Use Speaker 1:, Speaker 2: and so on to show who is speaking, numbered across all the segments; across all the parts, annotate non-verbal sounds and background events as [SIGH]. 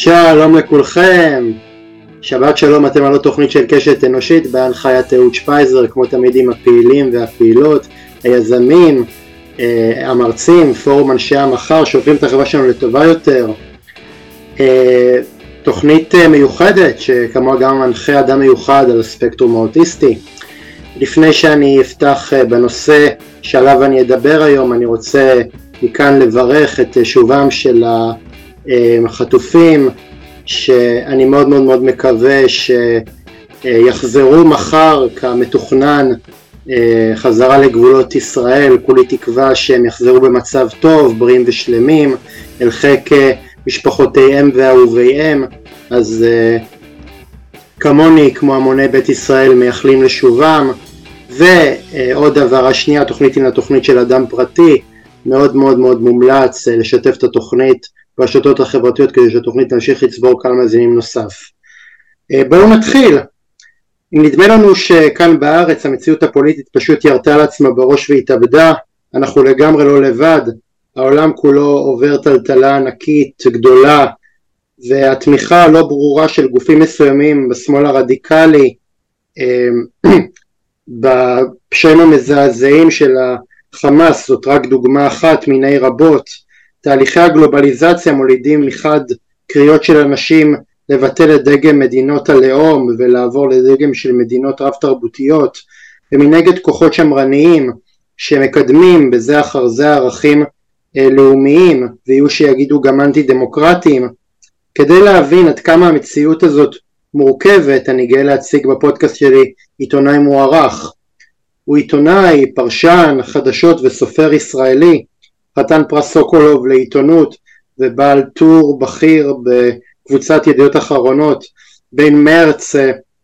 Speaker 1: שלום לכולכם, שבת שלום, אתם על התוכנית של קשת אנושית בהנחיית אהוד שפייזר, כמו תמיד עם הפעילים והפעילות, היזמים, אה, המרצים, פורום אנשי המחר, שהופכים את החברה שלנו לטובה יותר. אה, תוכנית אה, מיוחדת, שכמוה גם מנחה אדם מיוחד על הספקטרום האוטיסטי. לפני שאני אפתח בנושא שעליו אני אדבר היום, אני רוצה מכאן לברך את שובם של החטופים, שאני מאוד מאוד מאוד מקווה שיחזרו מחר כמתוכנן אה, חזרה לגבולות ישראל, כולי תקווה שהם יחזרו במצב טוב, בריאים ושלמים, אל חיק אה, משפחותיהם ואהוביהם, אז אה, כמוני, כמו המוני בית ישראל, מייחלים לשובם. ועוד דבר, השנייה, התוכנית היא לתוכנית של אדם פרטי, מאוד מאוד מאוד מומלץ לשתף את התוכנית ברשתות החברתיות כדי שהתוכנית תמשיך לצבור קהל מאזינים נוסף. בואו נתחיל. אם נדמה לנו שכאן בארץ המציאות הפוליטית פשוט ירתה על עצמה בראש והתאבדה, אנחנו לגמרי לא לבד, העולם כולו עובר טלטלה ענקית, גדולה, והתמיכה הלא ברורה של גופים מסוימים בשמאל הרדיקלי, אמ, [CLEARS THROAT] בפשעים המזעזעים של החמאס, זאת רק דוגמה אחת מיני רבות, תהליכי הגלובליזציה מולידים מחד קריאות של אנשים לבטל את דגם מדינות הלאום ולעבור לדגם של מדינות רב תרבותיות ומנגד כוחות שמרניים שמקדמים בזה אחר זה ערכים אה, לאומיים ויהיו שיגידו גם אנטי דמוקרטיים כדי להבין עד כמה המציאות הזאת מורכבת אני גאה להציג בפודקאסט שלי עיתונאי מוערך. הוא עיתונאי, פרשן, חדשות וסופר ישראלי חתן פרס סוקולוב לעיתונות ובעל טור בכיר קבוצת ידיעות אחרונות בין מרץ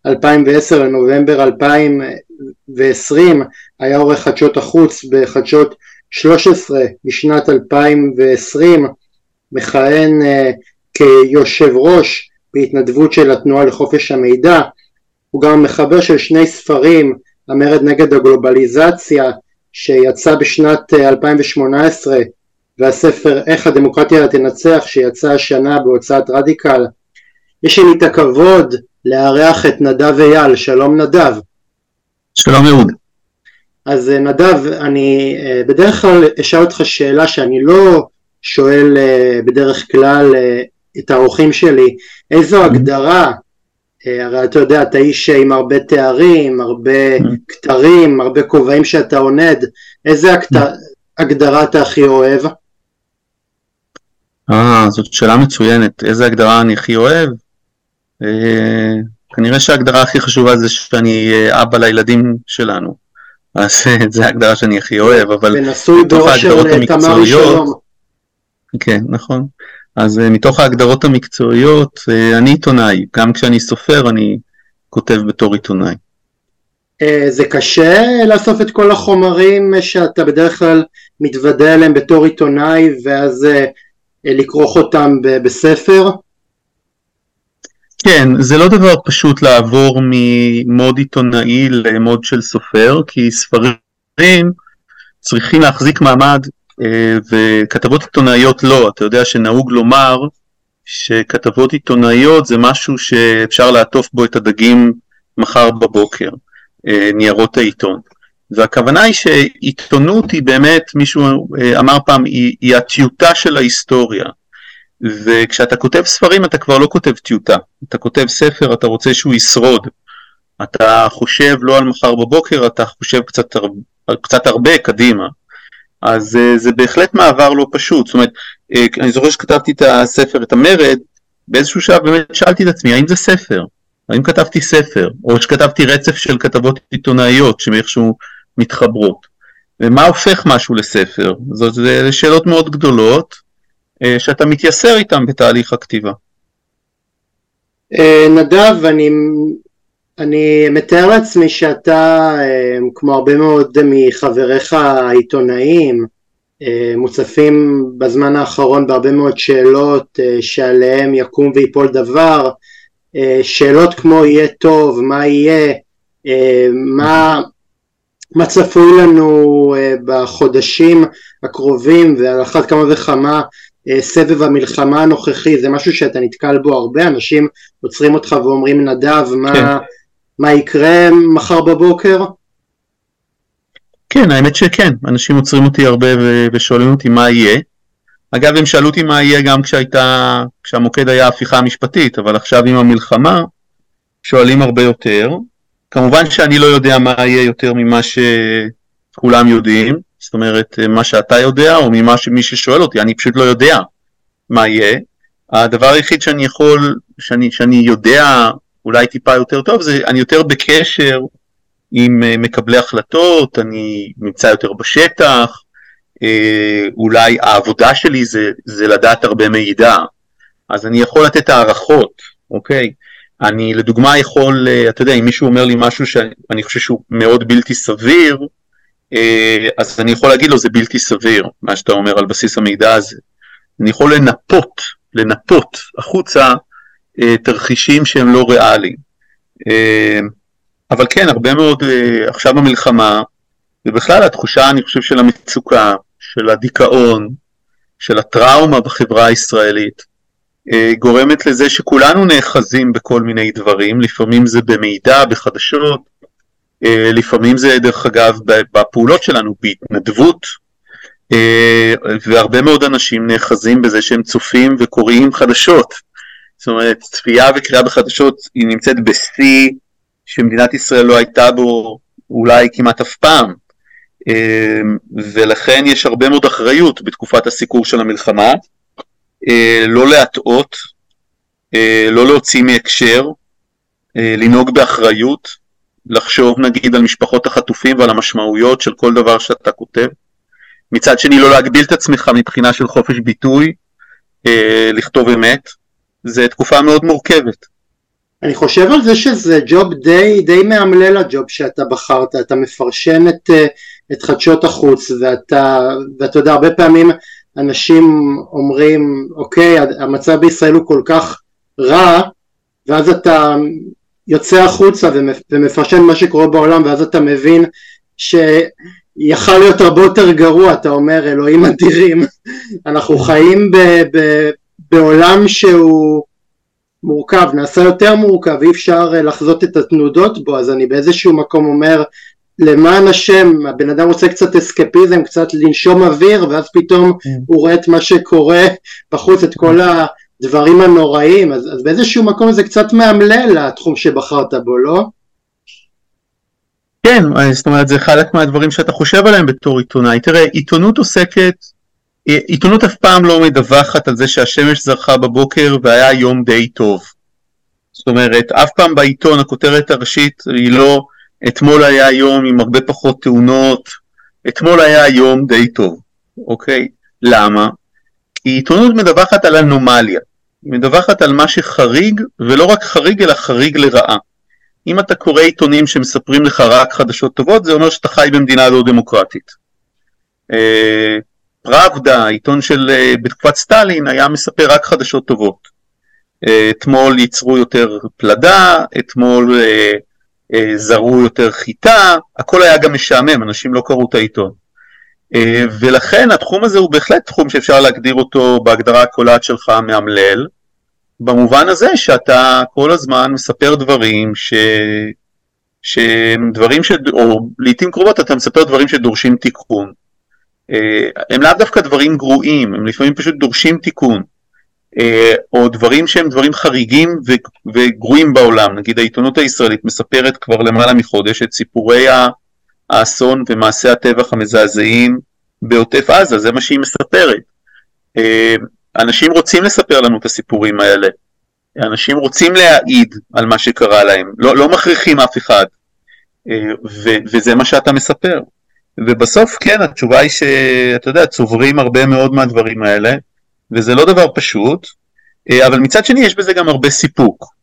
Speaker 1: 2010 אה, לנובמבר 2020 היה עורך חדשות החוץ בחדשות 13 משנת 2020 מכהן uh, כיושב ראש בהתנדבות של התנועה לחופש המידע. הוא גם מחבר של שני ספרים המרד נגד הגלובליזציה שיצא בשנת 2018 אה, והספר איך הדמוקרטיה תנצח שיצא השנה בהוצאת רדיקל יש לי את הכבוד לארח את נדב אייל, שלום נדב.
Speaker 2: שלום אהוד.
Speaker 1: אז אה, נדב, אני אה, בדרך כלל אשאל אותך שאלה שאני לא שואל בדרך כלל את האורחים שלי, איזו. הגדרה, הרי אתה יודע, אתה איש עם הרבה תארים, הרבה. כתרים, הרבה כובעים שאתה עונד, איזה. הגדרה אתה הכי אוהב?
Speaker 2: אה, זאת שאלה מצוינת. איזה הגדרה אני הכי אוהב? אה, כנראה שההגדרה הכי חשובה זה שאני אה, אבא לילדים שלנו. אז אה, זו ההגדרה שאני הכי אוהב, אבל
Speaker 1: מתוך ההגדרות המקצועיות...
Speaker 2: כן, נכון. אז מתוך ההגדרות המקצועיות, אני עיתונאי. גם כשאני סופר, אני כותב בתור עיתונאי.
Speaker 1: זה קשה לאסוף את כל החומרים שאתה בדרך כלל מתוודה אליהם בתור עיתונאי, ואז לכרוך אותם בספר?
Speaker 2: כן, זה לא דבר פשוט לעבור ממוד עיתונאי למוד של סופר, כי ספרים צריכים להחזיק מעמד אה, וכתבות עיתונאיות לא. אתה יודע שנהוג לומר שכתבות עיתונאיות זה משהו שאפשר לעטוף בו את הדגים מחר בבוקר, אה, ניירות העיתון. והכוונה היא שעיתונות היא באמת, מישהו אה, אמר פעם, היא, היא הטיוטה של ההיסטוריה. וכשאתה כותב ספרים אתה כבר לא כותב טיוטה, אתה כותב ספר, אתה רוצה שהוא ישרוד. אתה חושב לא על מחר בבוקר, אתה חושב קצת, קצת הרבה קדימה. אז uh, זה בהחלט מעבר לא פשוט. זאת אומרת, uh, אני זוכר שכתבתי את הספר, את המרד, באיזשהו שלב באמת שאלתי את עצמי, האם זה ספר? האם כתבתי ספר? או שכתבתי רצף של כתבות עיתונאיות שאיכשהו מתחברות. ומה הופך משהו לספר? זאת שאלות מאוד גדולות, אה, שאתה מתייסר איתם בתהליך הכתיבה.
Speaker 1: אה, נדב, אני, אני מתאר לעצמי שאתה, אה, כמו הרבה מאוד מחבריך העיתונאים, מוצפים בזמן האחרון בהרבה מאוד שאלות שעליהם יקום ויפול דבר, שאלות כמו יהיה טוב, מה יהיה, מה, מה צפוי לנו בחודשים הקרובים ועל אחת כמה וכמה סבב המלחמה הנוכחי זה משהו שאתה נתקל בו הרבה אנשים עוצרים אותך ואומרים נדב מה, כן. מה יקרה מחר בבוקר?
Speaker 2: כן האמת שכן. אנשים עוצרים אותי הרבה ושואלים אותי מה יהיה. אגב הם שאלו אותי מה יהיה גם כשהייתה כשהמוקד היה הפיכה משפטית אבל עכשיו עם המלחמה שואלים הרבה יותר. כמובן שאני לא יודע מה יהיה יותר ממה שכולם יודעים. זאת אומרת, מה שאתה יודע, או ממה שמי ששואל אותי, אני פשוט לא יודע מה יהיה. הדבר היחיד שאני יכול, שאני, שאני יודע אולי טיפה יותר טוב, זה אני יותר בקשר עם אה, מקבלי החלטות, אני נמצא יותר בשטח, אה, אולי העבודה שלי זה, זה לדעת הרבה מידע, אז אני יכול לתת הערכות, אוקיי? אני לדוגמה יכול, אה, אתה יודע, אם מישהו אומר לי משהו שאני חושב שהוא מאוד בלתי סביר, אז אני יכול להגיד לו זה בלתי סביר מה שאתה אומר על בסיס המידע הזה. אני יכול לנפות, לנפות החוצה תרחישים שהם לא ריאליים. אה, אבל כן, הרבה מאוד עכשיו המלחמה, ובכלל התחושה, אני חושב, של המצוקה, של הדיכאון, של הטראומה בחברה הישראלית, גורמת לזה שכולנו נאחזים בכל מיני דברים, לפעמים זה במידע, בחדשות, אה, לפעמים זה דרך אגב בפעולות שלנו בהתנדבות. אה, והרבה מאוד אנשים נאחזים בזה שהם צופים וקוראים חדשות זאת אומרת צפייה וקריאה בחדשות היא נמצאת בשיא שמדינת ישראל לא הייתה בו אולי כמעט אף פעם. אה, ולכן יש הרבה מאוד אחריות בתקופת הסיקור של המלחמה. לא להטעות, לא להוציא מהקשר, לנהוג באחריות לחשוב נגיד על משפחות החטופים ועל המשמעויות של כל דבר שאתה כותב. מצד שני לא להגביל את עצמך מבחינה של חופש ביטוי, אה, לכתוב אמת, זה תקופה מאוד מורכבת.
Speaker 1: אני חושב על זה שזה ג'וב די, די מאמלל הג'וב שאתה בחרת, אתה מפרשן את, אה, את חדשות החוץ ואתה, ואתה יודע הרבה פעמים אנשים אומרים אוקיי המצב בישראל הוא כל כך רע ואז אתה יוצא החוצה ומפרשן מה שקורה בעולם ואז אתה מבין שיכל להיות הרבה יותר גרוע, אתה אומר אלוהים אדירים, אנחנו חיים ב, ב, בעולם שהוא מורכב, נעשה יותר מורכב, אי אפשר לחזות את התנודות בו, אז אני באיזשהו מקום אומר למען השם, הבן אדם רוצה קצת אסקפיזם, קצת לנשום אוויר, ואז פתאום mm. הוא רואה את מה שקורה בחוץ, את כל ה... הדברים הנוראים, אז, אז באיזשהו מקום זה קצת מאמלל לתחום שבחרת בו, לא?
Speaker 2: כן, זאת אומרת זה חלק מהדברים שאתה חושב עליהם בתור עיתונאי. תראה, עיתונות עוסקת, עיתונות אף פעם לא מדווחת על זה שהשמש זרחה בבוקר והיה יום די טוב. זאת אומרת, אף פעם בעיתון הכותרת הראשית היא לא אתמול היה יום עם הרבה פחות תאונות, אתמול היה יום די טוב, אוקיי? למה? כי עיתונות מדווחת על אנומליה. היא מדווחת על מה שחריג, ולא רק חריג, אלא חריג לרעה. אם אתה קורא עיתונים שמספרים לך רק חדשות טובות, זה אומר שאתה חי במדינה לא דמוקרטית. אה, פראבדה, עיתון של אה, בתקופת סטלין, היה מספר רק חדשות טובות. אה, אתמול ייצרו יותר פלדה, אתמול זרעו יותר חיטה, הכל היה גם משעמם, אנשים לא קראו את העיתון. אה, ולכן התחום הזה הוא בהחלט תחום שאפשר להגדיר אותו בהגדרה הקולעת שלך מאמלל, במובן הזה שאתה כל הזמן מספר דברים ש... שהם דברים ש... או לעיתים קרובות אתה מספר דברים שדורשים תיקון. אה, הם לאו דווקא דברים גרועים, הם לפעמים פשוט דורשים תיקון. אה, או דברים שהם דברים חריגים וגרועים בעולם. נגיד העיתונות הישראלית מספרת כבר למעלה מחודש את סיפורי האסון ומעשי הטבח המזעזעים בעוטף עזה, זה מה שהיא מספרת. אה, אנשים רוצים לספר לנו את הסיפורים האלה, אנשים רוצים להעיד על מה שקרה להם, לא, לא מכריחים אף אחד, וזה מה שאתה מספר. ובסוף כן, התשובה היא שאתה יודע, צוברים הרבה מאוד מהדברים האלה, וזה לא דבר פשוט, אה, אבל מצד שני יש בזה גם הרבה סיפוק.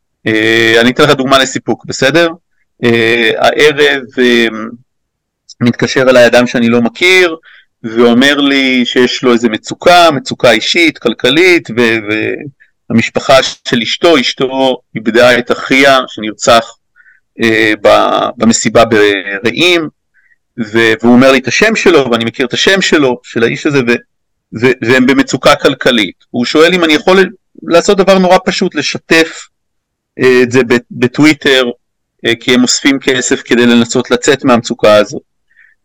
Speaker 2: אני אתן לך דוגמה לסיפוק, בסדר? הערב מתקשר אליי אדם שאני לא מכיר, ואומר לי שיש לו איזה מצוקה, מצוקה אישית, כלכלית, והמשפחה של אשתו, אשתו איבדה את אחיה שנרצח אה, במסיבה ברעים, והוא אומר לי את השם שלו, ואני מכיר את השם שלו, של האיש הזה, והם במצוקה כלכלית. הוא שואל אם אני יכול לעשות דבר נורא פשוט, לשתף אה, את זה בטוויטר, אה, כי הם אוספים כסף כדי לנסות לצאת מהמצוקה הזאת.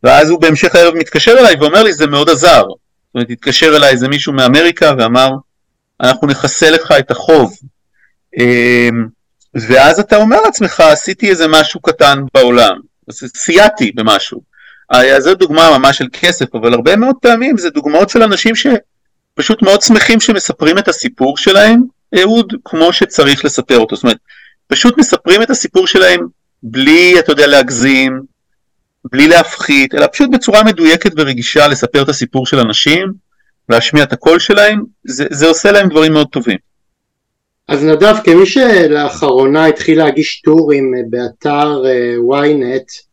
Speaker 2: ואז הוא בהמשך הערב מתקשר אליי ואומר לי זה מאוד עזר. זאת אומרת, התקשר אליי איזה מישהו מאמריקה ואמר אנחנו נכסה לך את החוב. אמ, ואז אתה אומר לעצמך עשיתי איזה משהו קטן בעולם, סייעתי במשהו. אז זו דוגמה ממש של כסף, אבל הרבה מאוד פעמים זה דוגמאות של אנשים שפשוט מאוד שמחים שמספרים את הסיפור שלהם, אהוד, כמו שצריך לספר אותו. זאת אומרת, פשוט מספרים את הסיפור שלהם בלי, אתה יודע, להגזים, בלי להפחית, אלא פשוט בצורה מדויקת ורגישה לספר את הסיפור של אנשים, להשמיע את הקול שלהם, זה, זה עושה להם דברים מאוד טובים.
Speaker 1: אז נדב, כמי שלאחרונה התחיל להגיש טורים אה, באתר uh, ynet, uh,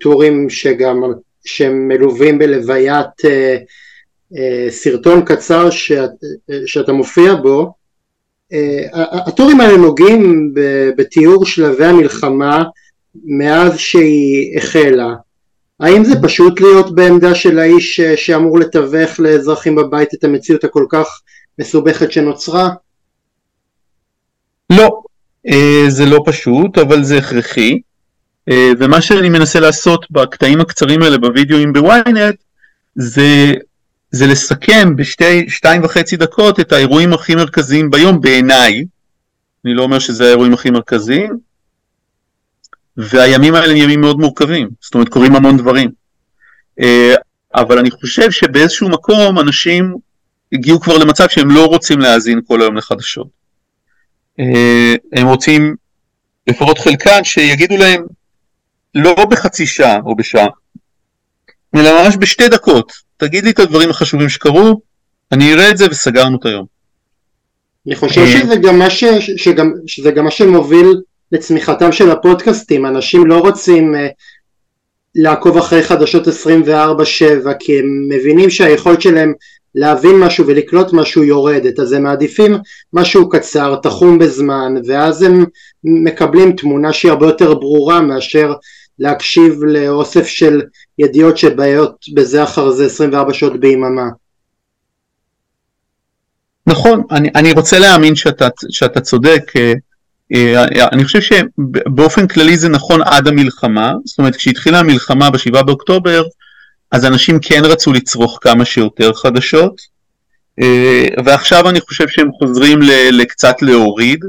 Speaker 1: טורים שגם, שמלווים בלוויית uh, uh, סרטון קצר שאת, שאתה מופיע בו, הטורים האלה נוגעים בתיאור שלבי המלחמה מאז שהיא החלה. האם זה פשוט להיות בעמדה של האיש שאמור לתווך לאזרחים בבית את המציאות הכל כך מסובכת שנוצרה?
Speaker 2: לא, אה, זה לא פשוט, אבל זה הכרחי. אה, ומה שאני מנסה לעשות בקטעים הקצרים האלה בווידאוים בוויינט, זה, זה לסכם בשתיים וחצי דקות את האירועים הכי מרכזיים ביום בעיניי. אני לא אומר שזה האירועים הכי מרכזיים, והימים האלה הם ימים מאוד מורכבים, זאת אומרת קורים המון דברים. אה, אבל אני חושב שבאיזשהו מקום אנשים הגיעו כבר למצב שהם לא רוצים להאזין כל היום לחדשות. אה, הם רוצים, לפחות חלקן, שיגידו להם לא בחצי שעה או בשעה, אלא ממש בשתי דקות, תגיד לי את הדברים החשובים שקרו, אני אראה את זה וסגרנו את היום.
Speaker 1: אני חושב שזה גם מה, ש, שגם, שזה גם מה שמוביל לצמיחתם של הפודקאסטים, אנשים לא רוצים uh, לעקוב אחרי חדשות 24/7 כי הם מבינים שהיכולת שלהם להבין משהו ולקלוט משהו יורדת, אז הם מעדיפים משהו קצר, תחום בזמן, ואז הם מקבלים תמונה שהיא הרבה יותר ברורה מאשר להקשיב לאוסף של ידיעות שבעיות בזה אחר זה 24 שעות ביממה.
Speaker 2: נכון, אני, אני רוצה להאמין שאתה, שאתה צודק, אה, אה, אני חושב שבאופן כללי זה נכון עד המלחמה, זאת אומרת כשהתחילה המלחמה ב-7 באוקטובר, אז אנשים כן רצו לצרוך כמה שיותר חדשות, אה, ועכשיו אני חושב שהם חוזרים לקצת להוריד,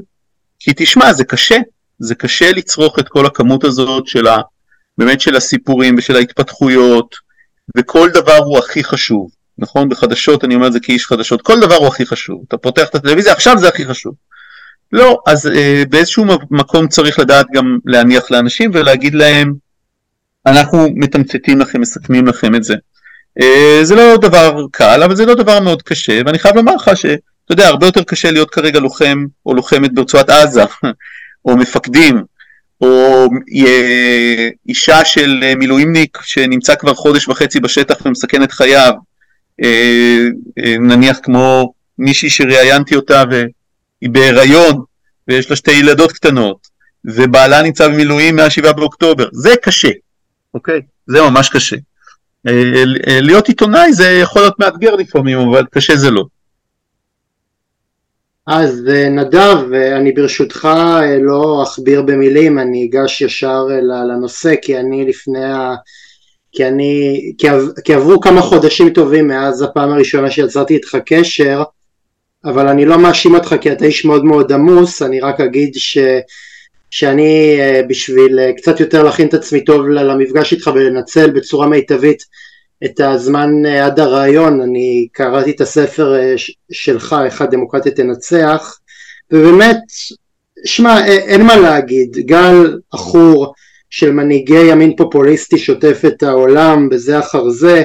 Speaker 2: כי תשמע, זה קשה, זה קשה לצרוך את כל הכמות הזאת של ה... באמת של הסיפורים ושל ההתפתחויות, וכל דבר הוא הכי חשוב, נכון? בחדשות, אני אומר את זה כאיש חדשות, כל דבר הוא הכי חשוב. אתה פותח את הטלוויזיה, עכשיו זה הכי חשוב. לא, אז אה, באיזשהו מקום צריך לדעת גם להניח לאנשים ולהגיד להם, אנחנו מתמצתים לכם, מסכמים לכם את זה. אה, זה לא דבר קל, אבל זה לא דבר מאוד קשה, ואני חייב לומר לך שאתה יודע, הרבה יותר קשה להיות כרגע לוחם או לוחמת ברצועת עזה, [LAUGHS] או מפקדים, או אישה של מילואימניק שנמצא כבר חודש וחצי בשטח ומסכן את חייו, אה, אה, נניח כמו מישהי שראיינתי אותה והיא בהיריון ויש לה שתי ילדות קטנות ובעלה נמצא במילואים מה-7 באוקטובר, זה קשה, אוקיי? זה ממש קשה. אה, אה, להיות עיתונאי זה יכול להיות מאתגר לפעמים, אבל קשה זה לא.
Speaker 1: אז אה, נדב, אני ברשותך לא אכביר במילים, אני אגש ישר לנושא, כי אני לפני ה... כי אני... כי. כי עברו כמה חודשים טובים מאז הפעם הראשונה שיצרתי איתך קשר, אבל אני לא מאשים אותך כי אתה איש מאוד מאוד עמוס, אני רק אגיד ש... שאני אה, בשביל אה, קצת יותר להכין את עצמי טוב למפגש איתך ולנצל בצורה מיטבית את הזמן אה, עד הרעיון, אני קראתי את הספר שלך, איך הדמוקרטיה תנצח, ובאמת, שמע, אין מה להגיד, גל עכור של מנהיגי ימין פופוליסטי שוטף את העולם בזה אחר זה,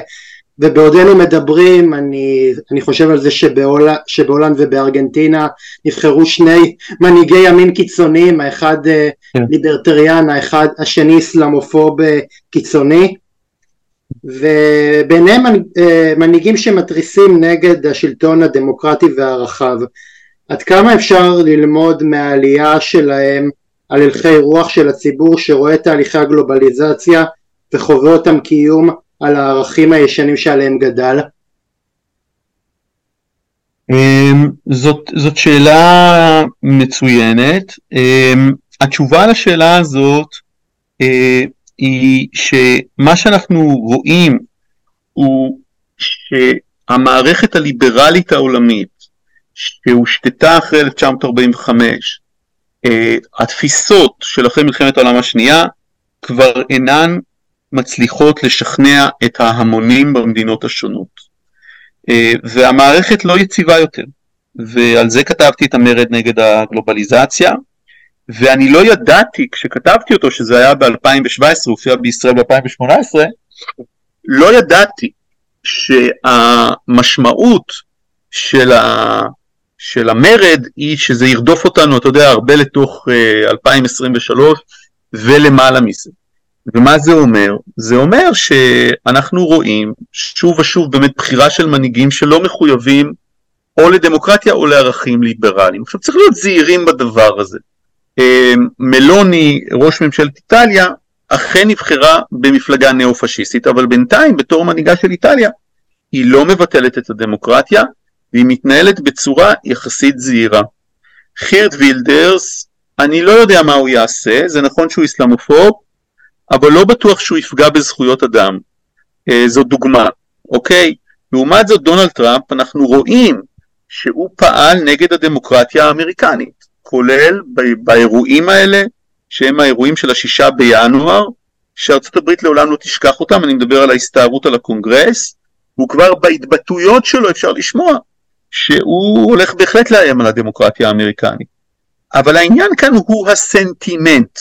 Speaker 1: ובעודנו מדברים אני, אני חושב על זה שבהול, שבהולנד ובארגנטינה נבחרו שני מנהיגי ימין קיצוניים, האחד אה, כן. ליברטריאן, האחד, השני אסלאמופוב אה, קיצוני וביניהם אה, מנהיגים שמתריסים נגד השלטון הדמוקרטי והרחב. עד כמה אפשר ללמוד מהעלייה שלהם על הלכי רוח של הציבור שרואה תהליכי הגלובליזציה וחווה אותם קיום על הערכים הישנים שעליהם גדל?
Speaker 2: אמ, זאת, זאת שאלה מצוינת. אמ, התשובה לשאלה הזאת אה, היא שמה שאנחנו רואים הוא שהמערכת הליברלית העולמית שהושתתה אחרי 1945, אה, התפיסות של אחרי מלחמת העולם השנייה כבר אינן מצליחות לשכנע את ההמונים במדינות השונות. אה, והמערכת לא יציבה יותר, ועל זה כתבתי את המרד נגד הגלובליזציה, ואני לא ידעתי כשכתבתי אותו, שזה היה ב-2017, הופיע בישראל ב-2018, לא ידעתי שהמשמעות של, ה... של המרד היא שזה ירדוף אותנו, אתה יודע, הרבה לתוך uh, 2023 ולמעלה מזה. ומה זה אומר? זה אומר שאנחנו רואים שוב ושוב באמת בחירה של מנהיגים שלא מחויבים או לדמוקרטיה או לערכים ליברליים. עכשיו צריך להיות זהירים בדבר הזה. אה, מלוני, ראש ממשלת איטליה, אכן נבחרה במפלגה ניאו-פשיסטית, אבל בינתיים בתור מנהיגה של איטליה היא לא מבטלת את הדמוקרטיה והיא מתנהלת בצורה יחסית זהירה. חירט וילדרס, אני לא יודע מה הוא יעשה, זה נכון שהוא אסלאמופוב, אבל לא בטוח שהוא יפגע בזכויות אדם. אה, זו דוגמה, אוקיי? לעומת זאת דונלד טראמפ, אנחנו רואים שהוא פעל נגד הדמוקרטיה האמריקנית, כולל באירועים האלה, שהם האירועים של השישה בינואר, שארצות הברית לעולם לא תשכח אותם, אני מדבר על ההסתערות על הקונגרס, וכבר בהתבטאויות שלו אפשר לשמוע שהוא הולך בהחלט לאיים על הדמוקרטיה האמריקנית. אבל העניין כאן הוא הסנטימנט.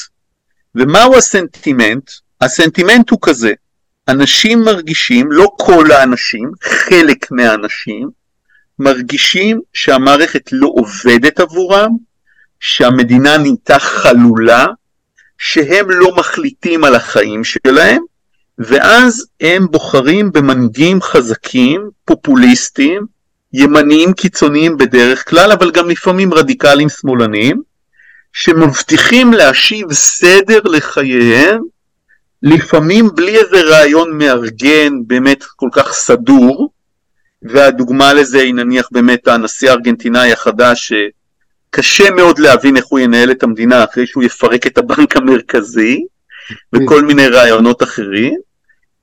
Speaker 2: ומהו הסנטימנט? הסנטימנט הוא כזה, אנשים מרגישים, לא כל האנשים, חלק מהאנשים, מרגישים שהמערכת לא עובדת עבורם, שהמדינה נהייתה חלולה, שהם לא מחליטים על החיים שלהם, ואז הם בוחרים במנהיגים חזקים, פופוליסטים, ימניים קיצוניים בדרך כלל, אבל גם לפעמים רדיקליים שמאלניים, שמבטיחים להשיב סדר לחייהם, לפעמים בלי איזה רעיון מארגן באמת כל כך סדור, והדוגמה לזה היא נניח באמת הנשיא הארגנטינאי החדש, שקשה מאוד להבין איך הוא ינהל את המדינה אחרי שהוא יפרק את הבנק המרכזי, וכל מיני רעיונות אחרים,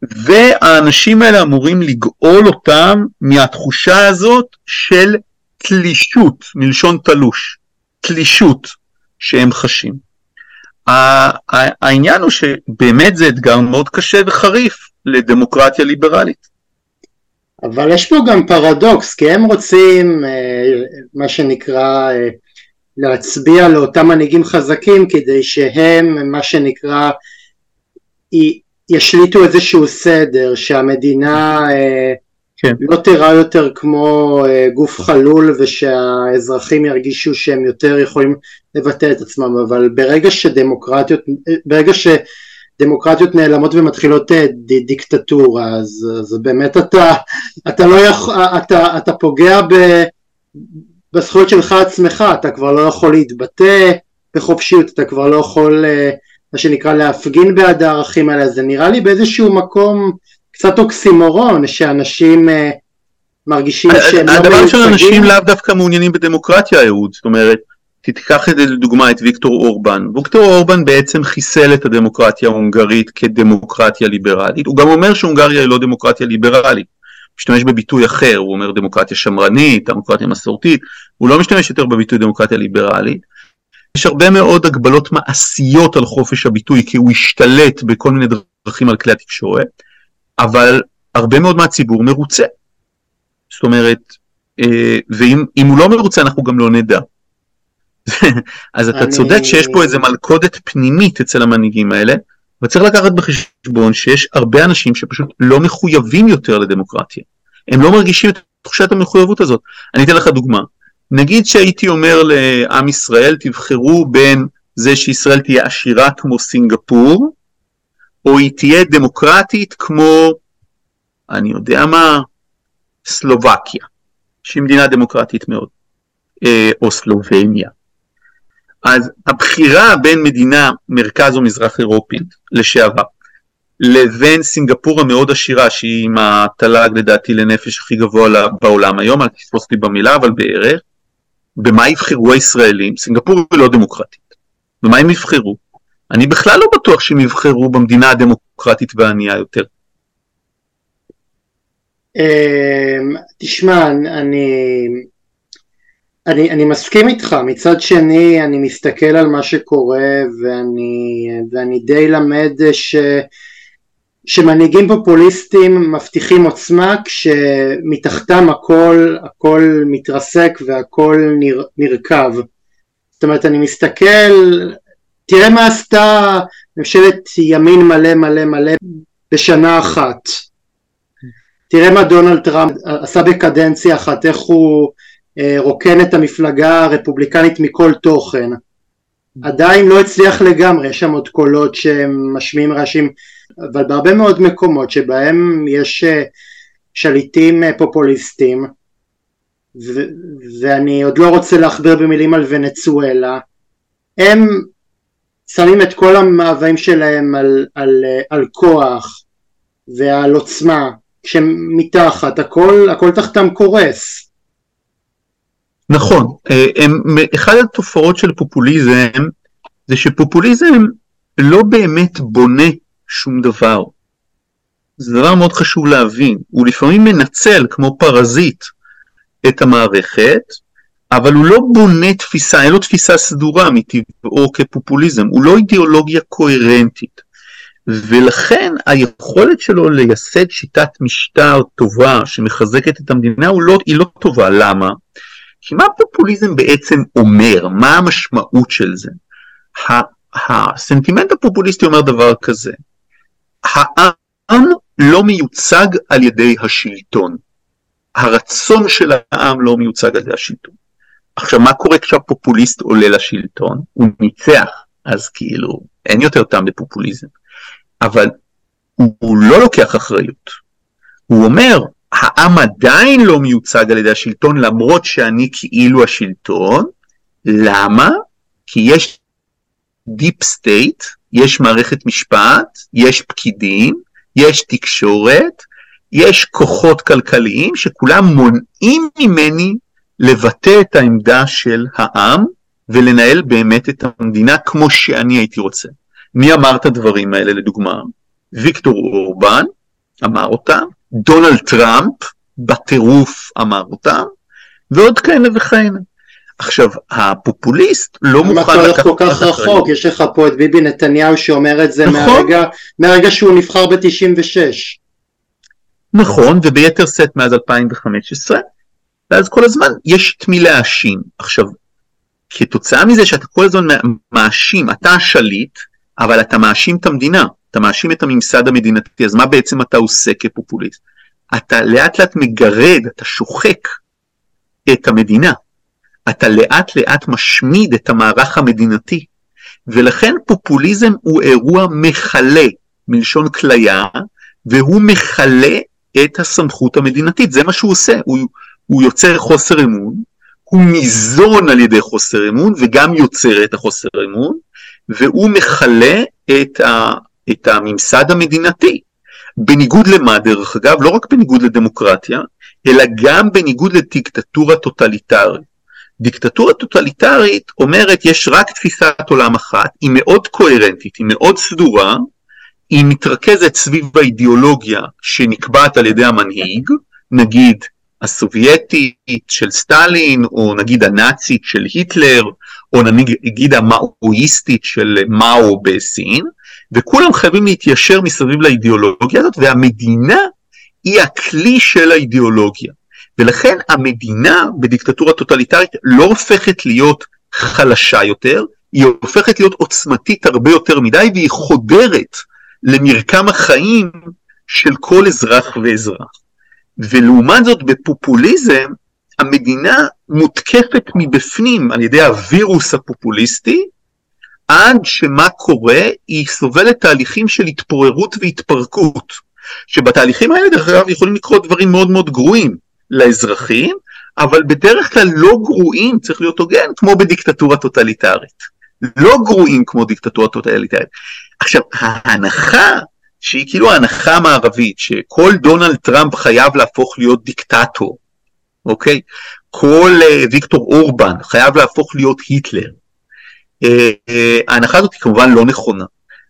Speaker 2: והאנשים האלה אמורים לגאול אותם מהתחושה הזאת של תלישות, מלשון תלוש, תלישות שהם חשים. העניין הוא שבאמת זה אתגר מאוד קשה וחריף לדמוקרטיה ליברלית.
Speaker 1: אבל יש פה גם פרדוקס, כי הם רוצים אה, מה שנקרא אה, להצביע לאותם מנהיגים חזקים כדי שהם מה שנקרא ישליטו איזשהו סדר, שהמדינה אה, כן. לא תראה יותר כמו אה, גוף חלול ושהאזרחים ירגישו שהם יותר יכולים לבטא את עצמם, אבל ברגע שדמוקרטיות, ברגע שדמוקרטיות נעלמות ומתחילות אה, ד, דיקטטורה, אז, אז באמת אתה, אתה לא יכול, אתה, אתה פוגע ב, בזכויות שלך עצמך, אתה כבר לא יכול להתבטא בחופשיות, אתה כבר לא יכול מה שנקרא להפגין בעד הערכים האלה, זה נראה לי באיזשהו מקום קצת אוקסימורון, שאנשים אה, מרגישים שהם
Speaker 2: לא הדבר של אנשים לאו דווקא מעוניינים בדמוקרטיה, אהוד, זאת אומרת, תיקח את זה לדוגמה את ויקטור אורבן. ויקטור אורבן בעצם חיסל את הדמוקרטיה ההונגרית כדמוקרטיה ליברלית. הוא גם אומר שהונגריה היא לא דמוקרטיה ליברלית. משתמש בביטוי אחר, הוא אומר דמוקרטיה שמרנית, דמוקרטיה מסורתית, הוא לא משתמש יותר בביטוי דמוקרטיה ליברלית. יש הרבה מאוד הגבלות מעשיות על חופש הביטוי כי הוא השתלט בכל מיני דרכים על כלי התקשורת, אבל הרבה מאוד מהציבור מרוצה. זאת אומרת, אה, ואם הוא לא מרוצה אנחנו גם לא נדע. [LAUGHS] אז אתה אני... צודק שיש פה איזה מלכודת פנימית אצל המנהיגים האלה, וצריך לקחת בחשבון שיש הרבה אנשים שפשוט לא מחויבים יותר לדמוקרטיה. הם לא מרגישים את תחושת המחויבות הזאת. אני אתן לך דוגמה. נגיד שהייתי אומר לעם ישראל, תבחרו בין זה שישראל תהיה עשירה כמו סינגפור, או היא תהיה דמוקרטית כמו, אני יודע מה, סלובקיה, שהיא מדינה דמוקרטית מאוד, אה, או סלובניה. אז הבחירה בין מדינה מרכז או מזרח אירופית לשעבר, לבין סינגפור המאוד עשירה שהיא עם התל"ג לדעתי לנפש הכי גבוה בעולם היום, אל תתפוס אותי במילה אבל בערך, במה יבחרו הישראלים? סינגפור היא לא דמוקרטית, במה הם יבחרו? אני בכלל לא בטוח שהם יבחרו במדינה הדמוקרטית והענייה יותר.
Speaker 1: אמ, תשמע, אני, אני, אני מסכים איתך, מצד שני אני מסתכל על מה שקורה ואני, ואני די למד ש, שמנהיגים פופוליסטים מבטיחים עוצמה כשמתחתם הכל, הכל מתרסק והכל נר, נרקב. זאת אומרת אני מסתכל, תראה מה עשתה ממשלת ימין מלא מלא מלא בשנה אחת. תראה מה דונלד טראמפ עשה בקדנציה אחת, איך הוא רוקן את המפלגה הרפובליקנית מכל תוכן. עדיין לא הצליח לגמרי, יש שם עוד קולות שהם משמיעים רעשים, אבל בהרבה מאוד מקומות שבהם יש אה, שליטים אה, פופוליסטים, ו- ואני עוד לא רוצה להכביר במילים על ונצואלה, הם שמים את כל המאוויים שלהם על, על, על כוח ועל עוצמה, כשמתחת הכל, הכל תחתם קורס.
Speaker 2: נכון, אה, הם, אחד התופעות של פופוליזם זה שפופוליזם לא באמת בונה שום דבר. זה דבר מאוד חשוב להבין, הוא לפעמים מנצל כמו פרזיט את המערכת, אבל הוא לא בונה תפיסה, אין לו תפיסה סדורה מטבעו כפופוליזם, הוא לא אידיאולוגיה קוהרנטית. ולכן היכולת שלו לייסד שיטת משטר טובה שמחזקת את המדינה לא, היא לא טובה, למה? כי מה פופוליזם בעצם אומר? מה המשמעות של זה? הסנטימנט הפופוליסטי אומר דבר כזה, העם לא מיוצג על ידי השלטון, הרצון של העם לא מיוצג על ידי השלטון. עכשיו מה קורה כשהפופוליסט עולה לשלטון? הוא ניצח, אז כאילו אין יותר טעם בפופוליזם. אבל הוא, הוא לא לוקח אחריות. הוא אומר, העם עדיין לא מיוצג על ידי השלטון למרות שאני כאילו השלטון, למה? כי יש deep state, יש מערכת משפט, יש פקידים, יש תקשורת, יש כוחות כלכליים שכולם מונעים ממני לבטא את העמדה של העם ולנהל באמת את המדינה כמו שאני הייתי רוצה. מי אמר את הדברים האלה לדוגמה? ויקטור אורבן אמר אותם, דונלד טראמפ בטירוף אמר אותם, ועוד כהנה וכהנה. עכשיו, הפופוליסט לא מוכן
Speaker 1: לקחת... למה אתה הולך כל כך רחוק? יש לך פה את ביבי נתניהו שאומר את זה נכון. מהרגע, מהרגע שהוא נבחר ב-96.
Speaker 2: נכון, וביתר שאת מאז 2015, ואז כל הזמן יש את מי להאשים. עכשיו, כתוצאה מזה שאתה כל הזמן מאשים, אתה השליט, אבל אתה מאשים את המדינה, אתה מאשים את הממסד המדינתי, אז מה בעצם אתה עושה כפופוליסט? אתה לאט לאט מגרד, אתה שוחק את המדינה, אתה לאט לאט משמיד את המערך המדינתי, ולכן פופוליזם הוא אירוע מכלה, מלשון כליה, והוא מכלה את הסמכות המדינתית, זה מה שהוא עושה, הוא, הוא יוצר חוסר אמון, הוא ניזון על ידי חוסר אמון וגם יוצר את החוסר אמון, והוא מכלה את, ה, את הממסד המדינתי. בניגוד למה דרך אגב? לא רק בניגוד לדמוקרטיה, אלא גם בניגוד לדיקטטורה טוטליטרית. דיקטטורה טוטליטרית אומרת יש רק תפיסת עולם אחת, היא מאוד קוהרנטית, היא מאוד סדורה, היא מתרכזת סביב האידיאולוגיה שנקבעת על ידי המנהיג, נגיד הסובייטית של סטלין, או נגיד הנאצית של היטלר, או נגיד המאואיסטית של מאו בסין, וכולם חייבים להתיישר מסביב לאידיאולוגיה הזאת, והמדינה היא הכלי של האידיאולוגיה. ולכן המדינה בדיקטטורה טוטליטרית לא הופכת להיות חלשה יותר, היא הופכת להיות עוצמתית הרבה יותר מדי, והיא חודרת למרקם החיים של כל אזרח ואזרח. ולעומת זאת בפופוליזם המדינה מותקפת מבפנים על ידי הווירוס הפופוליסטי, עד שמה קורה? היא סובלת תהליכים של התפוררות והתפרקות, שבתהליכים האלה דרך אגב יכולים לקרות דברים מאוד מאוד גרועים לאזרחים, אבל בדרך כלל לא גרועים, צריך להיות הוגן, כמו בדיקטטורה טוטליטרית. לא גרועים כמו דיקטטורה טוטליטרית. עכשיו, ההנחה שהיא כאילו ההנחה המערבית, שכל דונלד טראמפ חייב להפוך להיות דיקטטור, אוקיי? כל אה, ויקטור אורבן חייב להפוך להיות היטלר. אה, אה, ההנחה הזאת היא כמובן לא נכונה.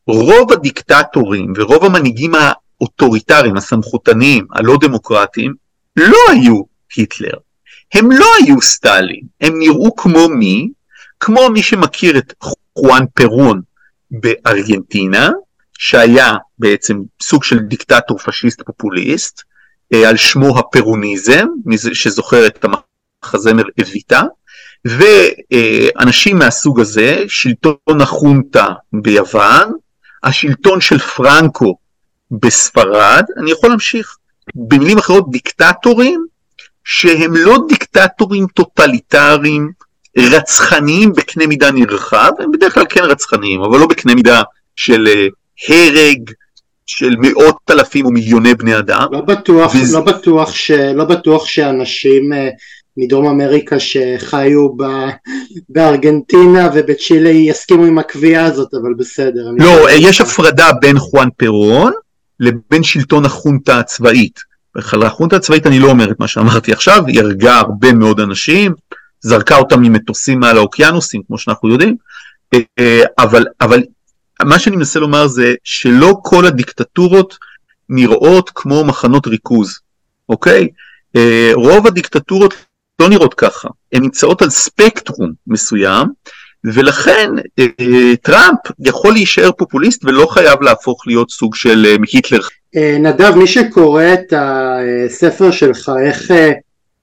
Speaker 2: רוב הדיקטטורים ורוב המנהיגים האוטוריטריים, הסמכותניים, הלא דמוקרטיים, לא היו היטלר. הם לא היו סטלין, הם נראו כמו מי? כמו מי שמכיר את חואן פרון בארגנטינה, שהיה בעצם סוג של דיקטטור פשיסט פופוליסט, אה, על שמו הפרוניזם, שזוכר את המחזמר אביטה, ואנשים מהסוג הזה, שלטון החונטה ביוון, השלטון של פרנקו בספרד, אני יכול להמשיך, במילים אחרות דיקטטורים שהם לא דיקטטורים טוטליטריים רצחניים בקנה מידה נרחב, הם בדרך כלל כן רצחניים, אבל לא בקנה מידה של אה, הרג של מאות אלפים או מיליוני בני אדם.
Speaker 1: לא בטוח, וזה... לא בטוח, ש... לא בטוח שאנשים אה, מדרום אמריקה שחיו ב... בארגנטינה ובצ'ילה יסכימו עם הקביעה הזאת, אבל בסדר.
Speaker 2: לא, יש הפרדה בין חואן פרון לבין שלטון החונטה הצבאית. על החונטה הצבאית אני לא אומר את מה שאמרתי עכשיו, היא הרגה הרבה מאוד אנשים, זרקה אותם ממטוסים מעל האוקיינוסים, כמו שאנחנו יודעים, אה, אבל, אבל מה שאני מנסה לומר זה שלא כל הדיקטטורות נראות כמו מחנות ריכוז, אוקיי? אה, רוב הדיקטטורות לא נראות ככה, הן נמצאות על ספקטרום מסוים, ולכן אה, טראמפ יכול להישאר פופוליסט ולא חייב להפוך להיות סוג של אה, היטלר.
Speaker 1: נדב, מי שקורא את הספר שלך, איך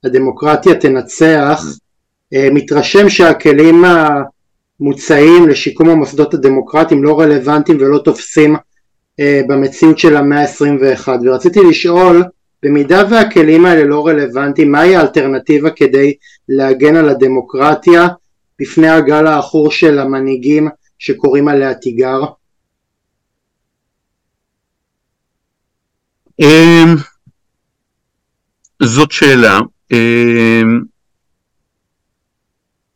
Speaker 1: הדמוקרטיה תנצח, מתרשם שהכלים מוצעים לשיקום המוסדות הדמוקרטיים לא רלוונטיים ולא תופסים אה, במציאות של המאה ה-21. ורציתי לשאול במידה והכלים האלה לא רלוונטיים מהי האלטרנטיבה כדי להגן על הדמוקרטיה בפני הגל העכור של המנהיגים שקוראים עליה תיגר?
Speaker 2: אמ, זאת שאלה. אמ,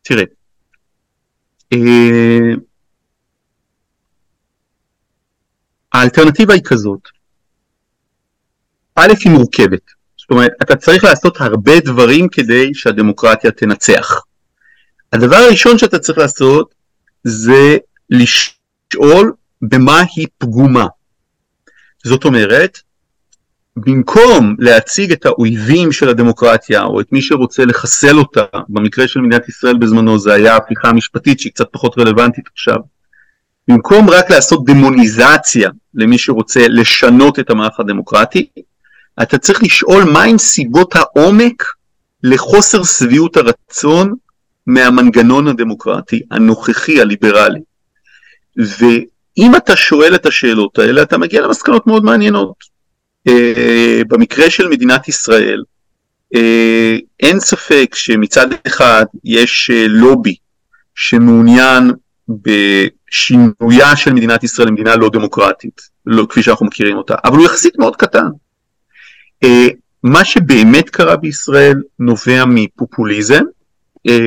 Speaker 2: תראה, אה, האלטרנטיבה היא כזאת, א' היא מורכבת, זאת אומרת אתה צריך לעשות הרבה דברים כדי שהדמוקרטיה תנצח. הדבר הראשון שאתה צריך לעשות זה לשאול במה היא פגומה. זאת אומרת, במקום להציג את האויבים של הדמוקרטיה או את מי שרוצה לחסל אותה, במקרה של מדינת ישראל בזמנו זה היה ההפיכה המשפטית שהיא קצת פחות רלוונטית עכשיו, במקום רק לעשות דמוניזציה למי שרוצה לשנות את המערך הדמוקרטי, אתה צריך לשאול מהם סיבות העומק לחוסר שביעות הרצון מהמנגנון הדמוקרטי הנוכחי הליברלי. ואם אתה שואל את השאלות האלה אתה מגיע למסקנות מאוד מעניינות. אה, במקרה של מדינת ישראל, אה, אין ספק שמצד אחד יש אה, לובי שמעוניין בשינויה של מדינת ישראל למדינה לא דמוקרטית, לא כפי שאנחנו מכירים אותה, אבל הוא יחסית מאוד קטן. מה שבאמת קרה בישראל נובע מפופוליזם,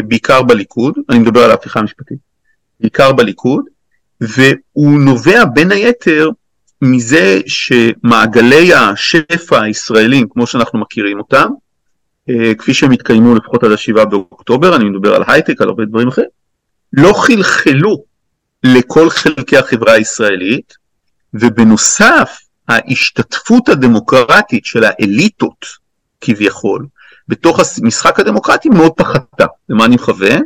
Speaker 2: בעיקר בליכוד, אני מדבר על ההפיכה המשפטית, בעיקר בליכוד, והוא נובע בין היתר מזה שמעגלי השפע הישראלים, כמו שאנחנו מכירים אותם, אה, כפי שהם התקיימו לפחות עד השבעה באוקטובר, אני מדבר על הייטק, על הרבה דברים אחרים, לא חלחלו לכל חלקי החברה הישראלית, ובנוסף, ההשתתפות הדמוקרטית של האליטות, כביכול, בתוך המשחק הדמוקרטי מאוד פחתה. למה אני מכוון?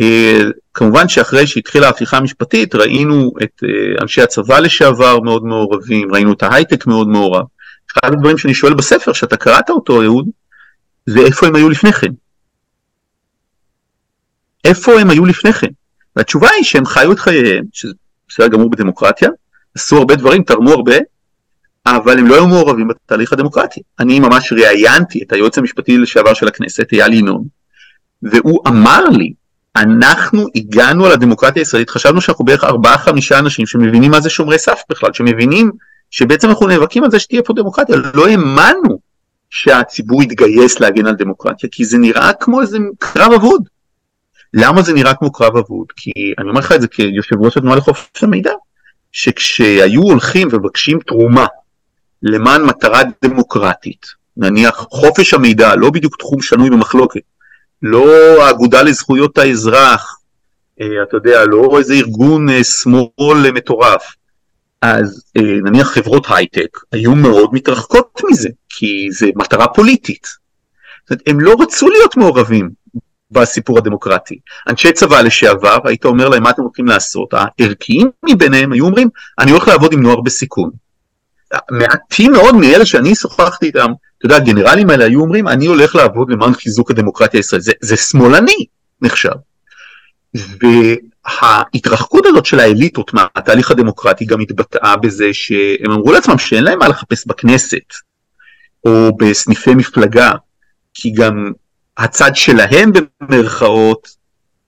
Speaker 2: אה, כמובן שאחרי שהתחילה ההפיכה המשפטית ראינו את אה, אנשי הצבא לשעבר מאוד מעורבים, ראינו את ההייטק מאוד מעורב. אחד הדברים שאני שואל בספר, שאתה קראת אותו אהוד, זה איפה הם היו לפני כן. איפה הם היו לפני כן? והתשובה היא שהם חיו את חייהם, שזה בסדר גמור בדמוקרטיה, עשו הרבה דברים, תרמו הרבה, אבל הם לא היו מעורבים בתהליך הדמוקרטי. אני ממש ראיינתי את היועץ המשפטי לשעבר של הכנסת, אייל ינון, והוא אמר לי אנחנו הגענו על הדמוקרטיה הישראלית, חשבנו שאנחנו בערך ארבעה חמישה אנשים שמבינים מה זה שומרי סף בכלל, שמבינים שבעצם אנחנו נאבקים על זה שתהיה פה דמוקרטיה, לא האמנו שהציבור יתגייס להגן על דמוקרטיה, כי זה נראה כמו איזה קרב אבוד. למה זה נראה כמו קרב אבוד? כי אני אומר לך את זה כיושב ראש התנועה לחופש המידע, שכשהיו הולכים ומבקשים תרומה למען מטרה דמוקרטית, נניח חופש המידע, לא בדיוק תחום שנוי במחלוקת, לא האגודה לזכויות האזרח, אה, אתה יודע, לא איזה ארגון אה, שמאל מטורף, אז אה, נניח חברות הייטק היו מאוד מתרחקות מזה, כי זה מטרה פוליטית. זאת אומרת, הם לא רצו להיות מעורבים בסיפור הדמוקרטי. אנשי צבא לשעבר, היית אומר להם מה אתם הולכים לעשות, הערכיים מביניהם היו אומרים, אני הולך לעבוד עם נוער בסיכון. מעטים מאוד מאלה שאני שוחחתי איתם, אתה יודע, הגנרלים האלה היו אומרים, אני הולך לעבוד למען חיזוק הדמוקרטיה הישראלית, זה, זה שמאלני נחשב. וההתרחקות הזאת של האליטות מהתהליך הדמוקרטי גם התבטאה בזה שהם אמרו לעצמם שאין להם מה לחפש בכנסת או בסניפי מפלגה, כי גם הצד שלהם במרכאות,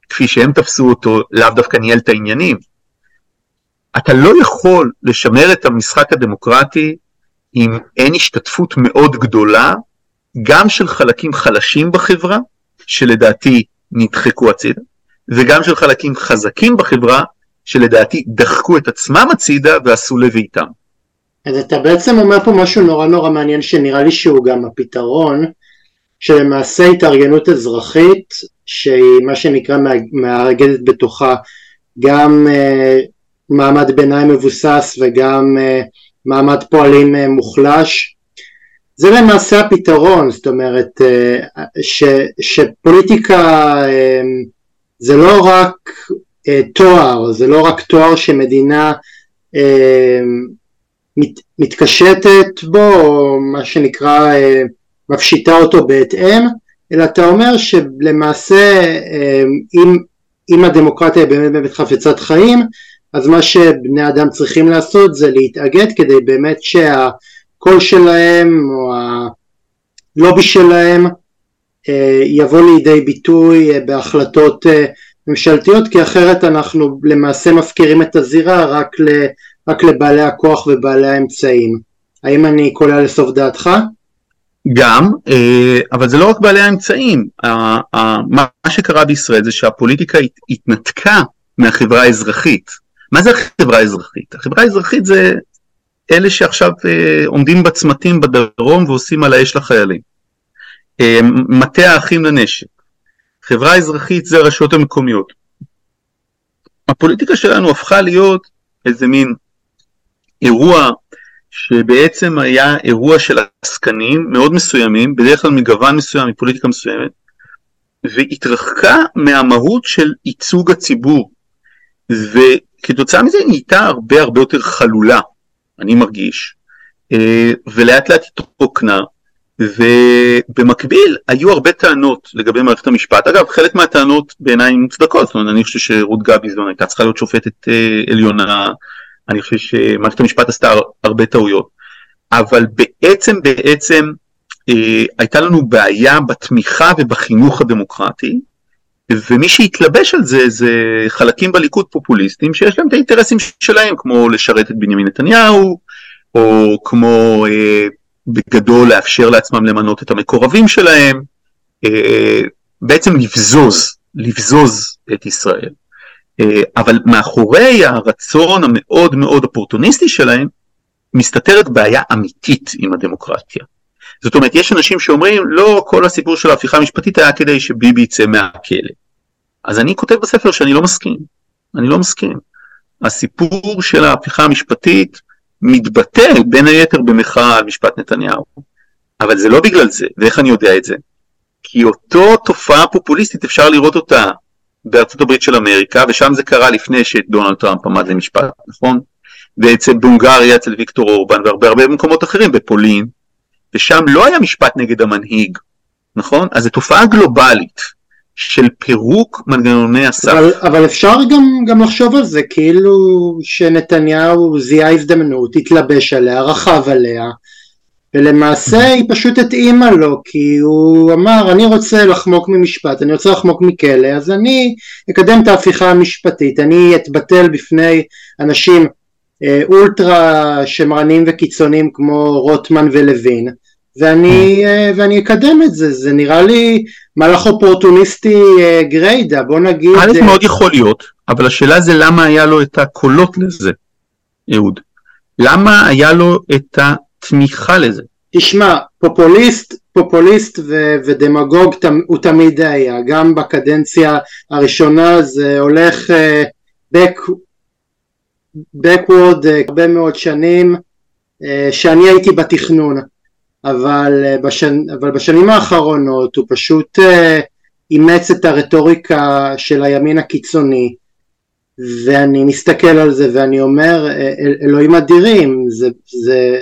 Speaker 2: כפי שהם תפסו אותו, לאו דווקא ניהל את העניינים. אתה לא יכול לשמר את המשחק הדמוקרטי אם אין השתתפות מאוד גדולה, גם של חלקים חלשים בחברה, שלדעתי נדחקו הצידה, וגם של חלקים חזקים בחברה, שלדעתי דחקו את עצמם הצידה ועשו לביתם.
Speaker 1: אז אתה בעצם אומר פה משהו נורא נורא מעניין שנראה לי שהוא גם הפתרון, שלמעשה התארגנות אזרחית שהיא מה שנקרא מארגנת בתוכה גם uh, מעמד ביניים מבוסס וגם uh, מעמד פועלים uh, מוחלש. זה למעשה הפתרון זאת אומרת uh, ש, שפוליטיקה זה לא רק תואר זה לא רק תואר שמדינה מת, מתקשטת בו או מה שנקרא מפשיטה אותו בהתאם, אלא אתה אומר שלמעשה אם, אם הדמוקרטיה באמת באמת חפצת חיים, אז מה שבני אדם צריכים לעשות זה להתאגד כדי באמת שהקול שלהם או הלובי שלהם אה, יבוא לידי ביטוי אה, בהחלטות אה, ממשלתיות כי אחרת אנחנו למעשה מפקירים את הזירה רק, רק לבעלי הכוח ובעלי האמצעים. האם אני קולע לסוף דעתך?
Speaker 2: גם, אבל זה לא רק בעלי האמצעים, מה שקרה בישראל זה שהפוליטיקה התנתקה מהחברה האזרחי. מה זה החברה האזרחית? החברה האזרחית זה אלה שעכשיו אה, עומדים בצמתים בדרום ועושים על האש לחיילים. אה, מטה האחים לנשק. חברה אזרחית זה הרשויות המקומיות. הפוליטיקה שלנו הפכה להיות איזה מין אירוע שבעצם היה אירוע של עסקנים מאוד מסוימים, בדרך כלל מגוון מסוים, מפוליטיקה מסוימת, והתרחקה מהמהות של ייצוג הציבור. וכתוצאה מזה היא נהייתה הרבה הרבה יותר חלולה, אני מרגיש, אה, ולאט לאט התרוקנה, ובמקביל היו הרבה טענות לגבי מערכת המשפט. אגב, חלק מהטענות בעיניי מוצדקות, זאת אומרת, אני חושב שרות גביזון הייתה צריכה להיות שופטת אה, עליונה אני חושב שמערכת המשפט עשתה הרבה טעויות, אבל בעצם בעצם אה, הייתה לנו בעיה בתמיכה ובחינוך הדמוקרטי, ומי שהתלבש על זה זה חלקים בליכוד פופוליסטים שיש להם את האינטרסים שלהם, כמו לשרת את בנימין נתניהו, או כמו אה, בגדול לאפשר לעצמם למנות את המקורבים שלהם, אה, בעצם לבזוז, לבזוז את ישראל. אה, אבל מאחורי הרצון המאוד מאוד אופורטוניסטי שלהם מסתתרת בעיה אמיתית עם הדמוקרטיה. זאת אומרת יש אנשים שאומרים לא כל הסיפור של ההפיכה המשפטית היה כדי שביבי יצא מהכלא. אז אני כותב בספר שאני לא מסכים, אני לא מסכים. הסיפור של ההפיכה המשפטית מתבטא בין היתר במחאה על משפט נתניהו. אבל זה לא בגלל זה, ואיך אני יודע את זה? כי אותו תופעה פופוליסטית אפשר לראות אותה בארצות הברית של אמריקה, ושם זה קרה לפני שדונלד טראמפ עמד למשפט, נכון? ואצל בהונגריה, אצל ויקטור אורבן, והרבה הרבה מקומות אחרים, בפולין, ושם לא היה משפט נגד המנהיג, נכון? אז זו תופעה גלובלית של פירוק מנגנוני הסף.
Speaker 1: אבל, אבל אפשר גם, גם לחשוב על זה, כאילו שנתניהו זיהה הזדמנות, התלבש עליה, רכב עליה, ולמעשה היא פשוט התאימה לו כי הוא אמר אני רוצה לחמוק ממשפט אני רוצה לחמוק מכלא אז אני אקדם את ההפיכה המשפטית אני אתבטל בפני אנשים אולטרה שמרנים וקיצוניים כמו רוטמן ולוין ואני, אה, ואני אקדם את זה זה נראה לי מהלך אופורטוניסטי אה, גריידה בוא נגיד
Speaker 2: א' מאוד יכול להיות אבל השאלה זה למה היה לו את הקולות לזה אהוד. למה היה לו את התמיכה לזה?
Speaker 1: תשמע, פופוליסט, פופוליסט ו- ודמגוג הוא תמיד היה, גם בקדנציה הראשונה זה הולך uh, back, backward uh, הרבה מאוד שנים uh, שאני הייתי בתכנון, אבל, uh, בשנ, אבל בשנים האחרונות הוא פשוט אימץ את הרטוריקה של הימין הקיצוני ואני מסתכל על זה ואני אומר אל, אלוהים אדירים זה, זה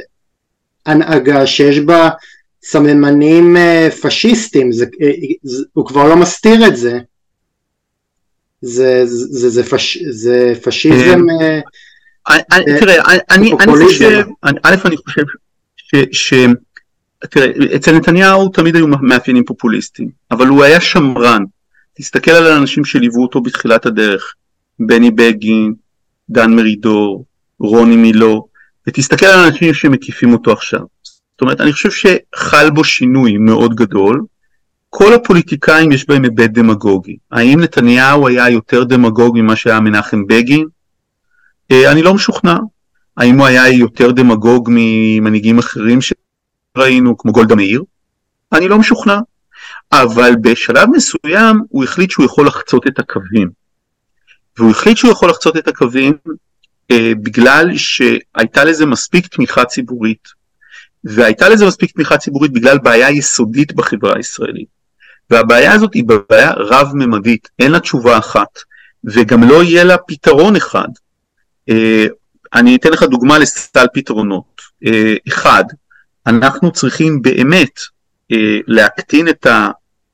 Speaker 1: הנהגה שיש בה סממנים אה, פשיסטים, זה, אה, זה, הוא כבר לא מסתיר את זה. זה, זה, זה, פש, זה פשיזם...
Speaker 2: אה, תראה, אני, חושב, א', אני חושב ש... ש תראה, אצל נתניהו תמיד היו מאפיינים פופוליסטיים, אבל הוא היה שמרן. תסתכל על האנשים שליוו אותו בתחילת הדרך, בני בגין, דן מרידור, רוני מילו, ותסתכל על האנשים שמקיפים אותו עכשיו. זאת אומרת, אני חושב שחל בו שינוי מאוד גדול. כל הפוליטיקאים יש בהם היבט דמגוגי. האם נתניהו היה יותר דמגוג ממה שהיה מנחם בגין? אה, אני לא משוכנע. האם הוא היה יותר דמגוג ממנהיגים אחרים שראינו, כמו גולדה מאיר? אני לא משוכנע. אבל בשלב מסוים הוא החליט שהוא יכול לחצות את הקווים. והוא החליט שהוא יכול לחצות את הקווים אה, בגלל שהייתה לזה מספיק תמיכה ציבורית, והייתה לזה מספיק תמיכה ציבורית בגלל בעיה יסודית בחברה הישראלית. והבעיה הזאת היא בעיה רב-ממדית, אין לה תשובה אחת, וגם לא יהיה לה פתרון אחד. אה, אני אתן לך דוגמה לסל פתרונות. אה, אחד, אנחנו צריכים באמת אה, להקטין את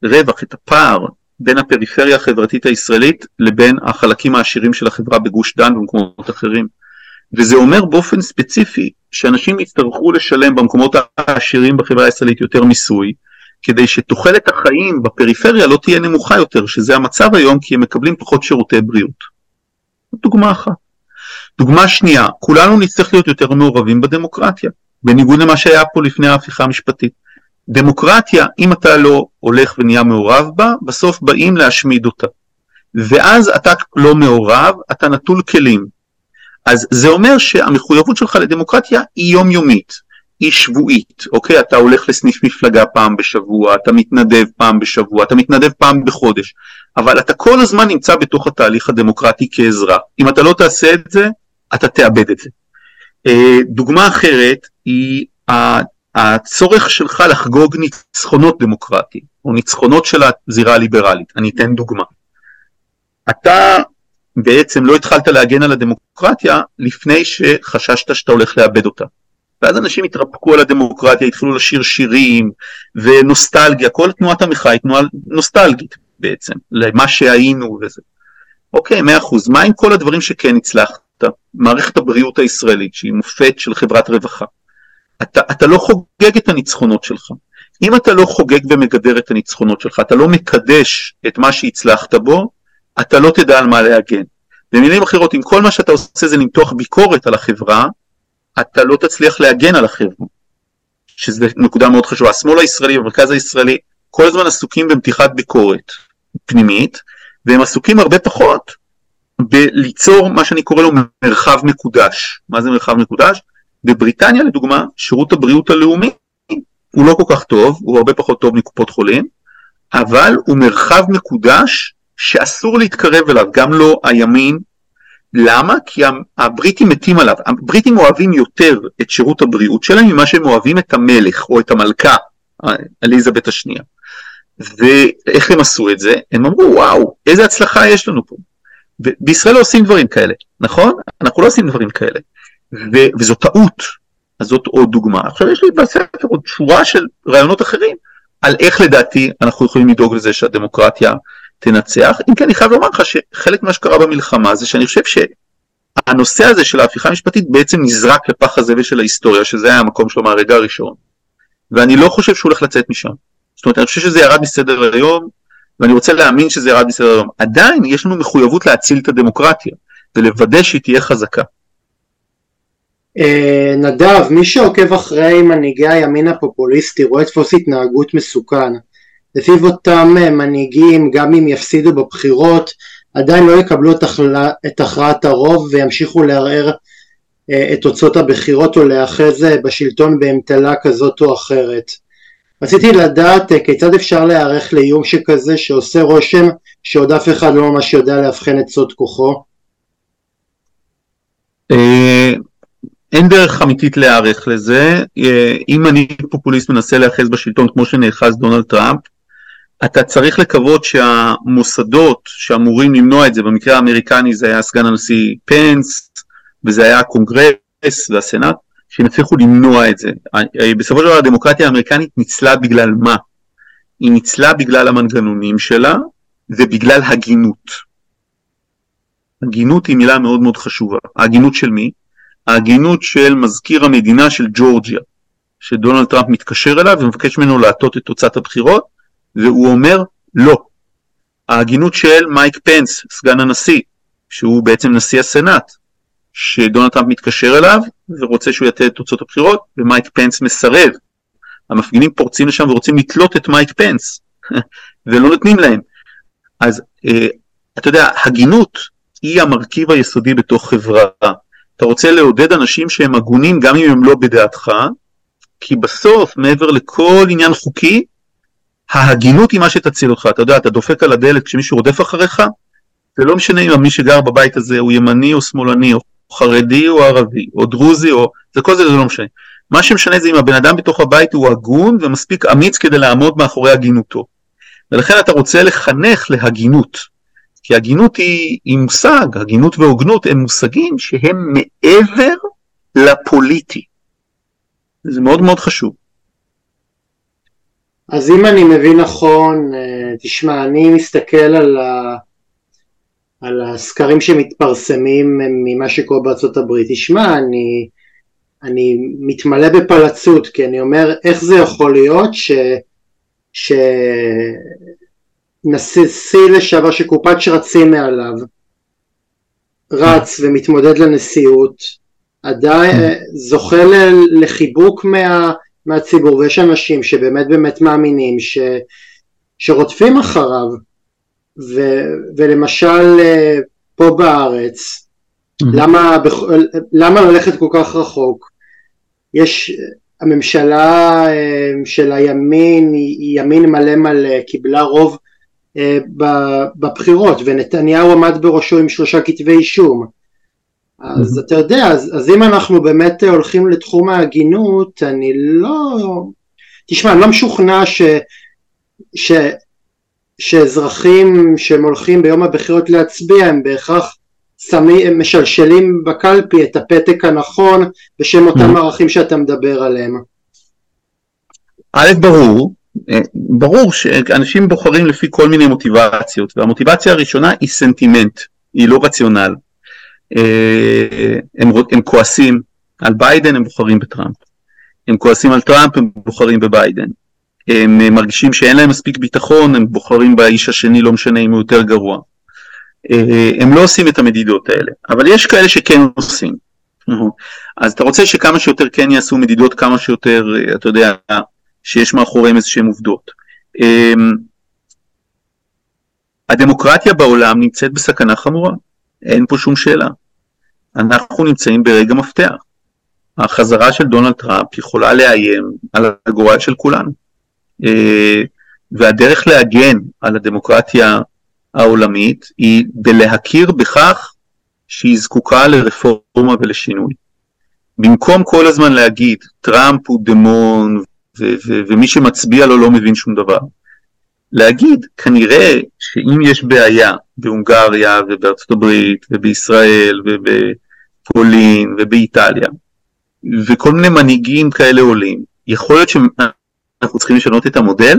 Speaker 2: הרווח, את הפער, בין הפריפריה החברתית הישראלית לבין החלקים העשירים של החברה בגוש דן ובמקומות אחרים. וזה אומר באופן ספציפי שאנשים יצטרכו לשלם במקומות העשירים בחברה הישראלית יותר מיסוי, כדי שתוחלת החיים בפריפריה לא תהיה נמוכה יותר, שזה המצב היום כי הם מקבלים פחות שירותי בריאות. דוגמה אחת. דוגמה שנייה, כולנו נצטרך להיות יותר מעורבים בדמוקרטיה, בניגוד למה שהיה פה לפני ההפיכה המשפטית. דמוקרטיה, אם אתה לא הולך ונהיה מעורב בה, בסוף באים להשמיד אותה. ואז אתה לא מעורב, אתה נטול כלים. אז זה אומר שהמחויבות שלך לדמוקרטיה היא יומיומית, היא שבועית, אוקיי? אתה הולך לסניף מפלגה פעם בשבוע, אתה מתנדב פעם בשבוע, אתה מתנדב פעם בחודש, אבל אתה כל הזמן נמצא בתוך התהליך הדמוקרטי כאזרח. אם אתה לא תעשה את זה, אתה תאבד את זה. אה, דוגמה אחרת היא הצורך שלך לחגוג ניצחונות דמוקרטיים, או ניצחונות של הזירה הליברלית. אני אתן דוגמה. אתה בעצם לא התחלת להגן על הדמוקרטיה לפני שחששת שאתה הולך לאבד אותה. ואז אנשים התרפקו על הדמוקרטיה, התחילו לשיר שירים ונוסטלגיה, כל תנועת המחאה היא תנועה נוסטלגית בעצם, למה שהיינו וזה. אוקיי, מאה אחוז, מה עם כל הדברים שכן הצלחת? מערכת הבריאות הישראלית, שהיא מופת של חברת רווחה. אתה, אתה לא חוגג את הניצחונות שלך. אם אתה לא חוגג ומגדר את הניצחונות שלך, אתה לא מקדש את מה שהצלחת בו, אתה לא תדע על מה להגן. במילים אחרות, אם כל מה שאתה עושה זה למתוח ביקורת על החברה, אתה לא תצליח להגן על החברה. שזו נקודה מאוד חשובה. השמאל הישראלי והמרכז הישראלי כל הזמן עסוקים במתיחת ביקורת פנימית, והם עסוקים הרבה פחות בליצור מה שאני קורא לו מרחב מקודש. מה זה מרחב מקודש? בבריטניה לדוגמה, שירות הבריאות הלאומי הוא לא כל כך טוב, הוא הרבה פחות טוב מקופות חולים, אבל הוא מרחב מקודש שאסור להתקרב אליו, גם לא הימין. למה? כי הבריטים מתים עליו. הבריטים אוהבים יותר את שירות הבריאות שלהם ממה שהם אוהבים את המלך או את המלכה, אליזבת השנייה. ואיך הם עשו את זה? הם אמרו, וואו, איזה הצלחה יש לנו פה. בישראל לא עושים דברים כאלה, נכון? אנחנו לא עושים דברים כאלה. ו- וזו טעות, אז זאת עוד דוגמה. עכשיו יש לי בספר עוד שורה של רעיונות אחרים על איך לדעתי אנחנו יכולים לדאוג לזה שהדמוקרטיה תנצח. אם כן, אני חייב לומר לך שחלק ממה שקרה במלחמה זה שאני חושב שהנושא הזה של ההפיכה המשפטית בעצם נזרק לפח הזבל של ההיסטוריה, שזה היה המקום שלו מהרגע הראשון. ואני לא חושב שהוא הולך לצאת משם. זאת אומרת, אני חושב שזה ירד מסדר היום, ואני רוצה להאמין שזה ירד מסדר היום. עדיין יש לנו מחויבות להציל את הדמוקרטיה, ולוודא שהיא תהיה חזקה.
Speaker 1: אה, נדב, מי שעוקב אחרי מנהיגי הימין הפופוליסטי רואה דפוס התנהגות מסוכן. לפיו אותם אה, מנהיגים, גם אם יפסידו בבחירות, עדיין לא יקבלו את, החלה, את הכרעת הרוב וימשיכו לערער אה, את תוצאות הבחירות או להיאחז בשלטון באמתלה כזאת או אחרת. רציתי לדעת כיצד אפשר להיערך לאיום שכזה שעושה רושם שעוד אף אחד לא ממש יודע לאבחן את סוד כוחו?
Speaker 2: אין דרך אמיתית להיערך לזה. אם אני פופוליסט מנסה להיאחז בשלטון כמו שנאחז דונלד טראמפ, אתה צריך לקוות שהמוסדות שאמורים למנוע את זה, במקרה האמריקני זה היה סגן הנשיא פנס, וזה היה הקונגרס והסנאט, שהם הצליחו למנוע את זה. בסופו של דבר הדמוקרטיה האמריקנית ניצלה בגלל מה? היא ניצלה בגלל המנגנונים שלה ובגלל הגינות. הגינות היא מילה מאוד מאוד חשובה. ההגינות של מי? ההגינות של מזכיר המדינה של ג'ורג'יה, שדונלד טראמפ מתקשר אליו ומבקש ממנו להטות את תוצאת הבחירות, והוא אומר לא. ההגינות של מייק פנס, סגן הנשיא, שהוא בעצם נשיא הסנאט, שדונלד טראמפ מתקשר אליו ורוצה שהוא יטה את תוצאות הבחירות, ומייק פנס מסרב. המפגינים פורצים לשם ורוצים לתלות את מייק פנס, [LAUGHS] ולא נותנים להם. אז אה, אתה יודע, הגינות היא המרכיב היסודי בתוך חברה. אתה רוצה לעודד אנשים שהם הגונים גם אם הם לא בדעתך, כי בסוף, מעבר לכל עניין חוקי, ההגינות היא מה שתציל אותך. אתה יודע, אתה דופק על הדלת כשמישהו רודף אחריך, זה לא משנה אם מי שגר בבית הזה הוא ימני או שמאלני, או חרדי או ערבי, או דרוזי, או... זה כל זה, זה לא משנה. מה שמשנה זה אם הבן אדם בתוך הבית הוא הגון ומספיק אמיץ כדי לעמוד מאחורי הגינותו. ולכן אתה רוצה לחנך להגינות. כי הגינות היא, היא מושג, הגינות והוגנות הם מושגים שהם מעבר לפוליטי. זה מאוד מאוד חשוב.
Speaker 1: אז אם אני מבין נכון, אה, תשמע, אני מסתכל על, ה... על הסקרים שמתפרסמים ממה שקורה בארצות הברית. תשמע, אני, אני מתמלא בפלצות, כי אני אומר, איך זה יכול להיות ש... ש... נשיא לשעבר שקופת שרצים מעליו רץ ומתמודד לנשיאות עדיין זוכה לחיבוק מה, מהציבור ויש אנשים שבאמת באמת מאמינים ש, שרודפים אחריו ו, ולמשל אה, פה בארץ למה, למה ללכת כל כך רחוק? יש הממשלה אה, של הימין היא ימין מלא מלא קיבלה רוב אה, בבחירות ונתניהו עמד בראשו עם שלושה כתבי אישום אז אתה יודע אז, אז אם אנחנו באמת הולכים לתחום ההגינות אני לא תשמע אני לא משוכנע ש, ש, שאזרחים שהם הולכים ביום הבחירות להצביע הם בהכרח שמים, הם משלשלים בקלפי את הפתק הנכון בשם אותם ערכים שאתה מדבר עליהם.
Speaker 2: א' ברור אה, ברור שאנשים בוחרים לפי כל מיני מוטיבציות והמוטיבציה הראשונה היא סנטימנט, היא לא רציונל. אה, הם, הם כועסים על ביידן הם בוחרים בטראמפ, הם כועסים על טראמפ הם בוחרים בביידן, הם מרגישים שאין להם מספיק ביטחון הם בוחרים באיש השני לא משנה אם הוא יותר גרוע. אה, הם לא עושים את המדידות האלה, אבל יש כאלה שכן עושים. אז אתה רוצה שכמה שיותר כן יעשו מדידות כמה שיותר, אתה יודע, שיש מאחוריהם איזה שהם עובדות. הדמוקרטיה בעולם נמצאת בסכנה חמורה, אין פה שום שאלה. אנחנו נמצאים ברגע מפתח. החזרה של דונלד טראמפ יכולה לאיים על הגורל של כולנו. אה, והדרך להגן על הדמוקרטיה העולמית היא בלהכיר בכך שהיא זקוקה לרפורמה ולשינוי. במקום כל הזמן להגיד טראמפ הוא דמון ומי שמצביע לו לא מבין שום דבר. להגיד, כנראה שאם יש בעיה בהונגריה ובארצות הברית ובישראל ובפולין ובאיטליה וכל מיני מנהיגים כאלה עולים, יכול להיות שאנחנו צריכים לשנות את המודל?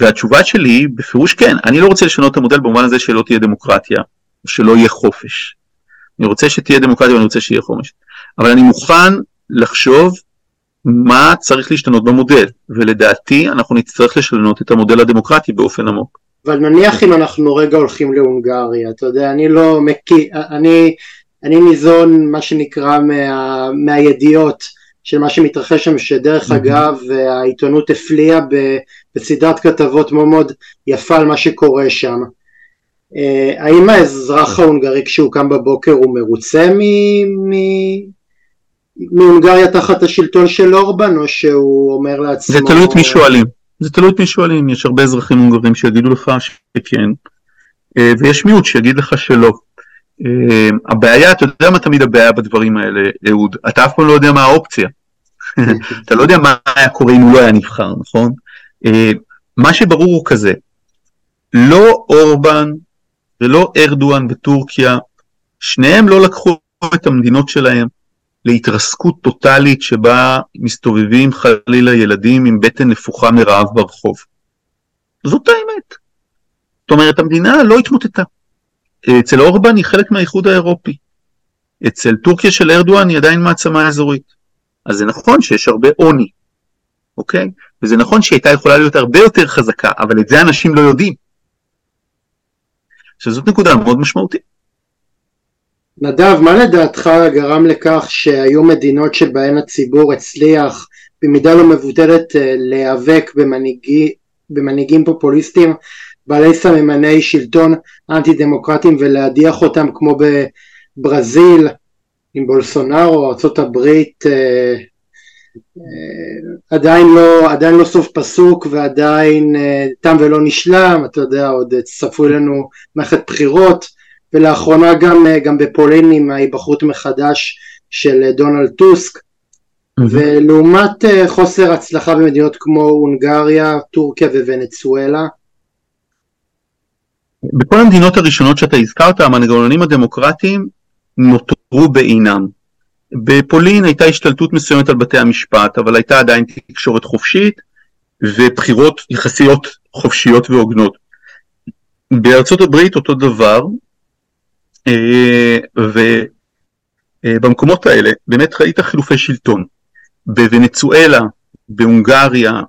Speaker 2: והתשובה שלי בפירוש כן, אני לא רוצה לשנות את המודל במובן הזה שלא תהיה דמוקרטיה, שלא יהיה חופש. אני רוצה שתהיה דמוקרטיה ואני רוצה שיהיה חופש. אבל אני מוכן לחשוב מה צריך להשתנות במודל, ולדעתי אנחנו נצטרך לשנות את המודל הדמוקרטי באופן עמוק.
Speaker 1: אבל נניח אם אנחנו רגע הולכים להונגריה, אתה יודע, אני לא מכיר, אני, אני ניזון מה שנקרא מה, מהידיעות של מה שמתרחש שם, שדרך mm-hmm. אגב העיתונות הפליאה בסדרת כתבות מאוד מאוד יפה על מה שקורה שם. אה, האם האזרח ההונגרי כשהוא קם בבוקר הוא מרוצה מהונגריה תחת השלטון של אורבן או שהוא אומר לעצמו...
Speaker 2: זה תלוי את מי שואלים, זה תלוי את מי שואלים, יש הרבה אזרחים הונגרים שיגידו לך שכן אה, ויש מיעוט שיגיד לך שלא. אה, הבעיה, אתה יודע מה תמיד הבעיה בדברים האלה, אהוד, אתה אף פעם לא יודע מה האופציה. [LAUGHS] אתה לא יודע מה היה קורה אם הוא לא היה נבחר, נכון? מה שברור הוא כזה, לא אורבן ולא ארדואן בטורקיה, שניהם לא לקחו את המדינות שלהם להתרסקות טוטאלית שבה מסתובבים חלילה ילדים עם בטן נפוחה מרעב ברחוב. זאת האמת. זאת אומרת, המדינה לא התמוטטה. אצל אורבן היא חלק מהאיחוד האירופי. אצל טורקיה של ארדואן היא עדיין מעצמה אזורית. אז זה נכון שיש הרבה עוני, אוקיי? וזה נכון שהיא הייתה יכולה להיות הרבה יותר חזקה, אבל את זה אנשים לא יודעים. שזאת נקודה מאוד משמעותית.
Speaker 1: נדב, מה לדעתך גרם לכך שהיו מדינות שבהן הציבור הצליח במידה לא מבוטלת אה, להיאבק במנהיגי, במנהיגים פופוליסטים בעלי סממני שלטון אנטי דמוקרטיים ולהדיח אותם כמו בברזיל עם בולסונארו, ארה"ב אה, אה, עדיין לא, עדיין לא סוף פסוק ועדיין תם ולא נשלם, אתה יודע, עוד צפוי לנו מערכת בחירות ולאחרונה גם, אה, גם בפולין עם ההיבחרות מחדש של דונלד טוסק mm-hmm. ולעומת חוסר הצלחה במדינות כמו הונגריה, טורקיה וונצואלה
Speaker 2: בכל המדינות הראשונות שאתה הזכרת המנגנונים הדמוקרטיים נותרו בעינם בפולין הייתה השתלטות מסוימת על בתי המשפט, אבל הייתה עדיין תקשורת חופשית ובחירות יחסיות חופשיות והוגנות. בארצות הברית אותו דבר, אה, ובמקומות האלה באמת ראית חילופי שלטון. בוונצואלה, בהונגריה,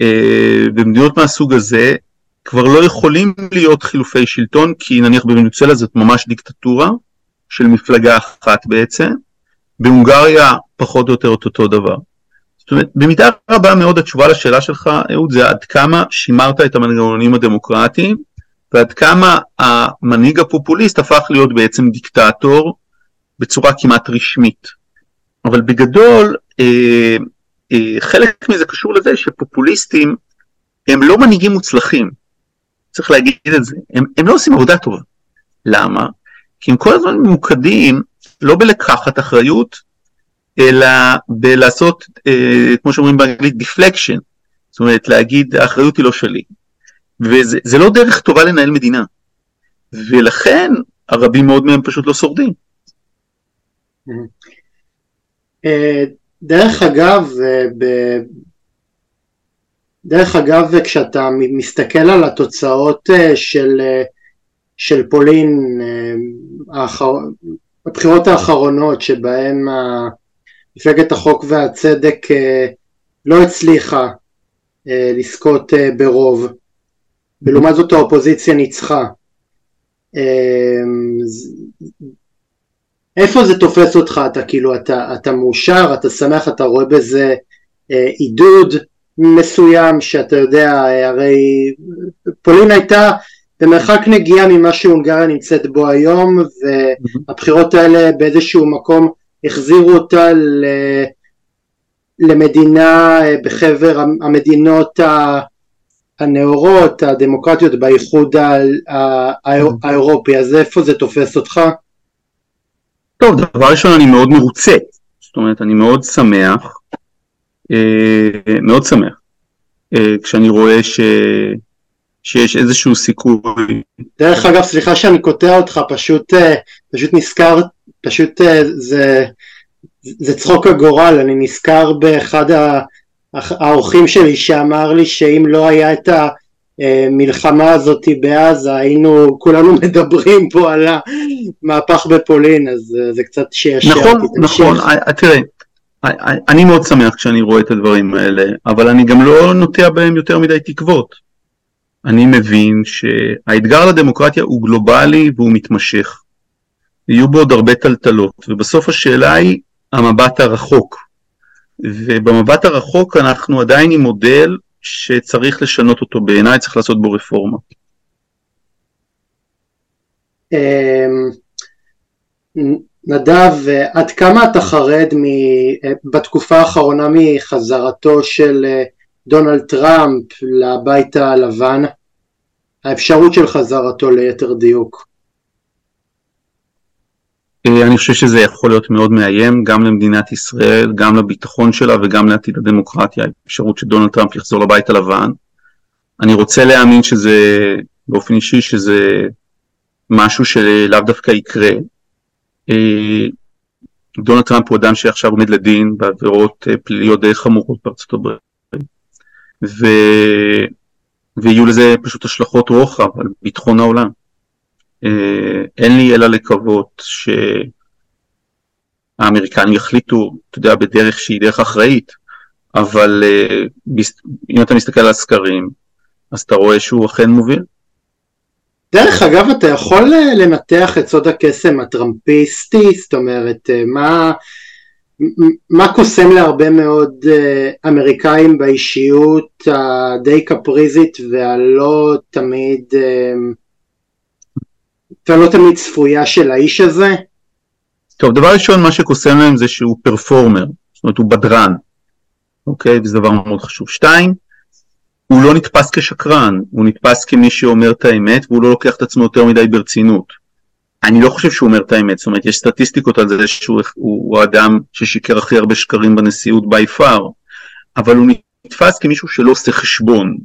Speaker 2: אה, במדינות מהסוג הזה, כבר לא יכולים להיות חילופי שלטון, כי נניח בוונצואלה זאת ממש דיקטטורה של מפלגה אחת בעצם, בהונגריה פחות או יותר את אותו דבר. זאת אומרת, במידה רבה מאוד התשובה לשאלה שלך, אהוד, זה עד כמה שימרת את המנגנונים הדמוקרטיים, ועד כמה המנהיג הפופוליסט הפך להיות בעצם דיקטטור בצורה כמעט רשמית. אבל בגדול, אה, אה, חלק מזה קשור לזה שפופוליסטים הם לא מנהיגים מוצלחים, צריך להגיד את זה, הם, הם לא עושים עבודה טובה. למה? כי הם כל הזמן ממוקדים לא בלקחת אחריות, אלא בלעשות, אה, כמו שאומרים באנגלית, deflection, זאת אומרת להגיד האחריות היא לא שלי. וזה לא דרך טובה לנהל מדינה. ולכן הרבים מאוד מהם פשוט לא שורדים.
Speaker 1: אה, דרך אגב, אה. דרך אגב, כשאתה מסתכל על התוצאות אה, של, של פולין האחר... בבחירות האחרונות שבהן מפלגת החוק והצדק אה, לא הצליחה אה, לזכות אה, ברוב, ולעומת זאת האופוזיציה ניצחה. איפה זה תופס אותך? אתה כאילו, אתה, אתה מאושר, אתה שמח, אתה רואה בזה עידוד מסוים שאתה יודע, הרי פולין הייתה במרחק נגיעה ממה שהונגריה נמצאת בו היום והבחירות האלה באיזשהו מקום החזירו אותה למדינה בחבר המדינות הנאורות הדמוקרטיות באיחוד האירופי אז איפה זה תופס אותך?
Speaker 2: טוב דבר ראשון אני מאוד מרוצה זאת אומרת אני מאוד שמח אה, מאוד שמח אה, כשאני רואה ש... שיש איזשהו סיכוי.
Speaker 1: דרך אגב, סליחה שאני קוטע אותך, פשוט, אה, פשוט נזכר, פשוט זה, זה צחוק הגורל, אני נזכר באחד האורחים שלי שאמר לי שאם לא היה את המלחמה הזאת בעזה היינו כולנו [LAUGHS] מדברים פה על המהפך בפולין אז אה, זה קצת שישע
Speaker 2: נכון, נכון, תראה אני מאוד שמח כשאני רואה את הדברים האלה אבל אני גם לא נוטע בהם יותר מדי תקוות אני מבין שהאתגר לדמוקרטיה הוא גלובלי והוא מתמשך. יהיו בו עוד הרבה טלטלות, ובסוף השאלה היא המבט הרחוק. ובמבט הרחוק אנחנו עדיין עם מודל שצריך לשנות אותו, בעיניי צריך לעשות בו רפורמה.
Speaker 1: נדב, עד כמה אתה חרד בתקופה האחרונה מחזרתו של דונלד טראמפ לבית הלבן? האפשרות של חזרתו ליתר דיוק.
Speaker 2: אה, אני חושב שזה יכול להיות מאוד מאיים גם למדינת ישראל, גם לביטחון שלה וגם לעתיד הדמוקרטיה, האפשרות שדונלד טראמפ יחזור לבית הלבן. אני רוצה להאמין שזה, באופן אישי, שזה משהו שלאו דווקא יקרה. אה, דונלד טראמפ הוא אדם שעכשיו עומד לדין בעבירות אה, פליליות די חמורות בארצות הברית. ו... ויהיו לזה פשוט השלכות רוחב על ביטחון העולם. אה, אין לי אלא לקוות שהאמריקנים יחליטו, אתה יודע, בדרך שהיא דרך אחראית, אבל אה, אם אתה מסתכל על הסקרים, אז אתה רואה שהוא אכן מוביל.
Speaker 1: דרך אגב, אתה יכול אה, לנתח את סוד הקסם הטראמפיסטי? זאת אומרת, מה, מה קוסם להרבה מאוד אמריקאים באישיות הדי קפריזית והלא תמיד ולא תמיד צפויה של האיש הזה?
Speaker 2: טוב, דבר ראשון, מה שקוסם להם זה שהוא פרפורמר, זאת אומרת הוא בדרן, אוקיי? וזה דבר מאוד חשוב. שתיים, הוא לא נתפס כשקרן, הוא נתפס כמי שאומר את האמת והוא לא לוקח את עצמו יותר מדי ברצינות. אני לא חושב שהוא אומר את האמת, זאת אומרת יש סטטיסטיקות על זה שהוא הוא, הוא האדם ששיקר הכי הרבה שקרים בנשיאות בי פאר, אבל הוא נתפס כמישהו שלא עושה חשבון,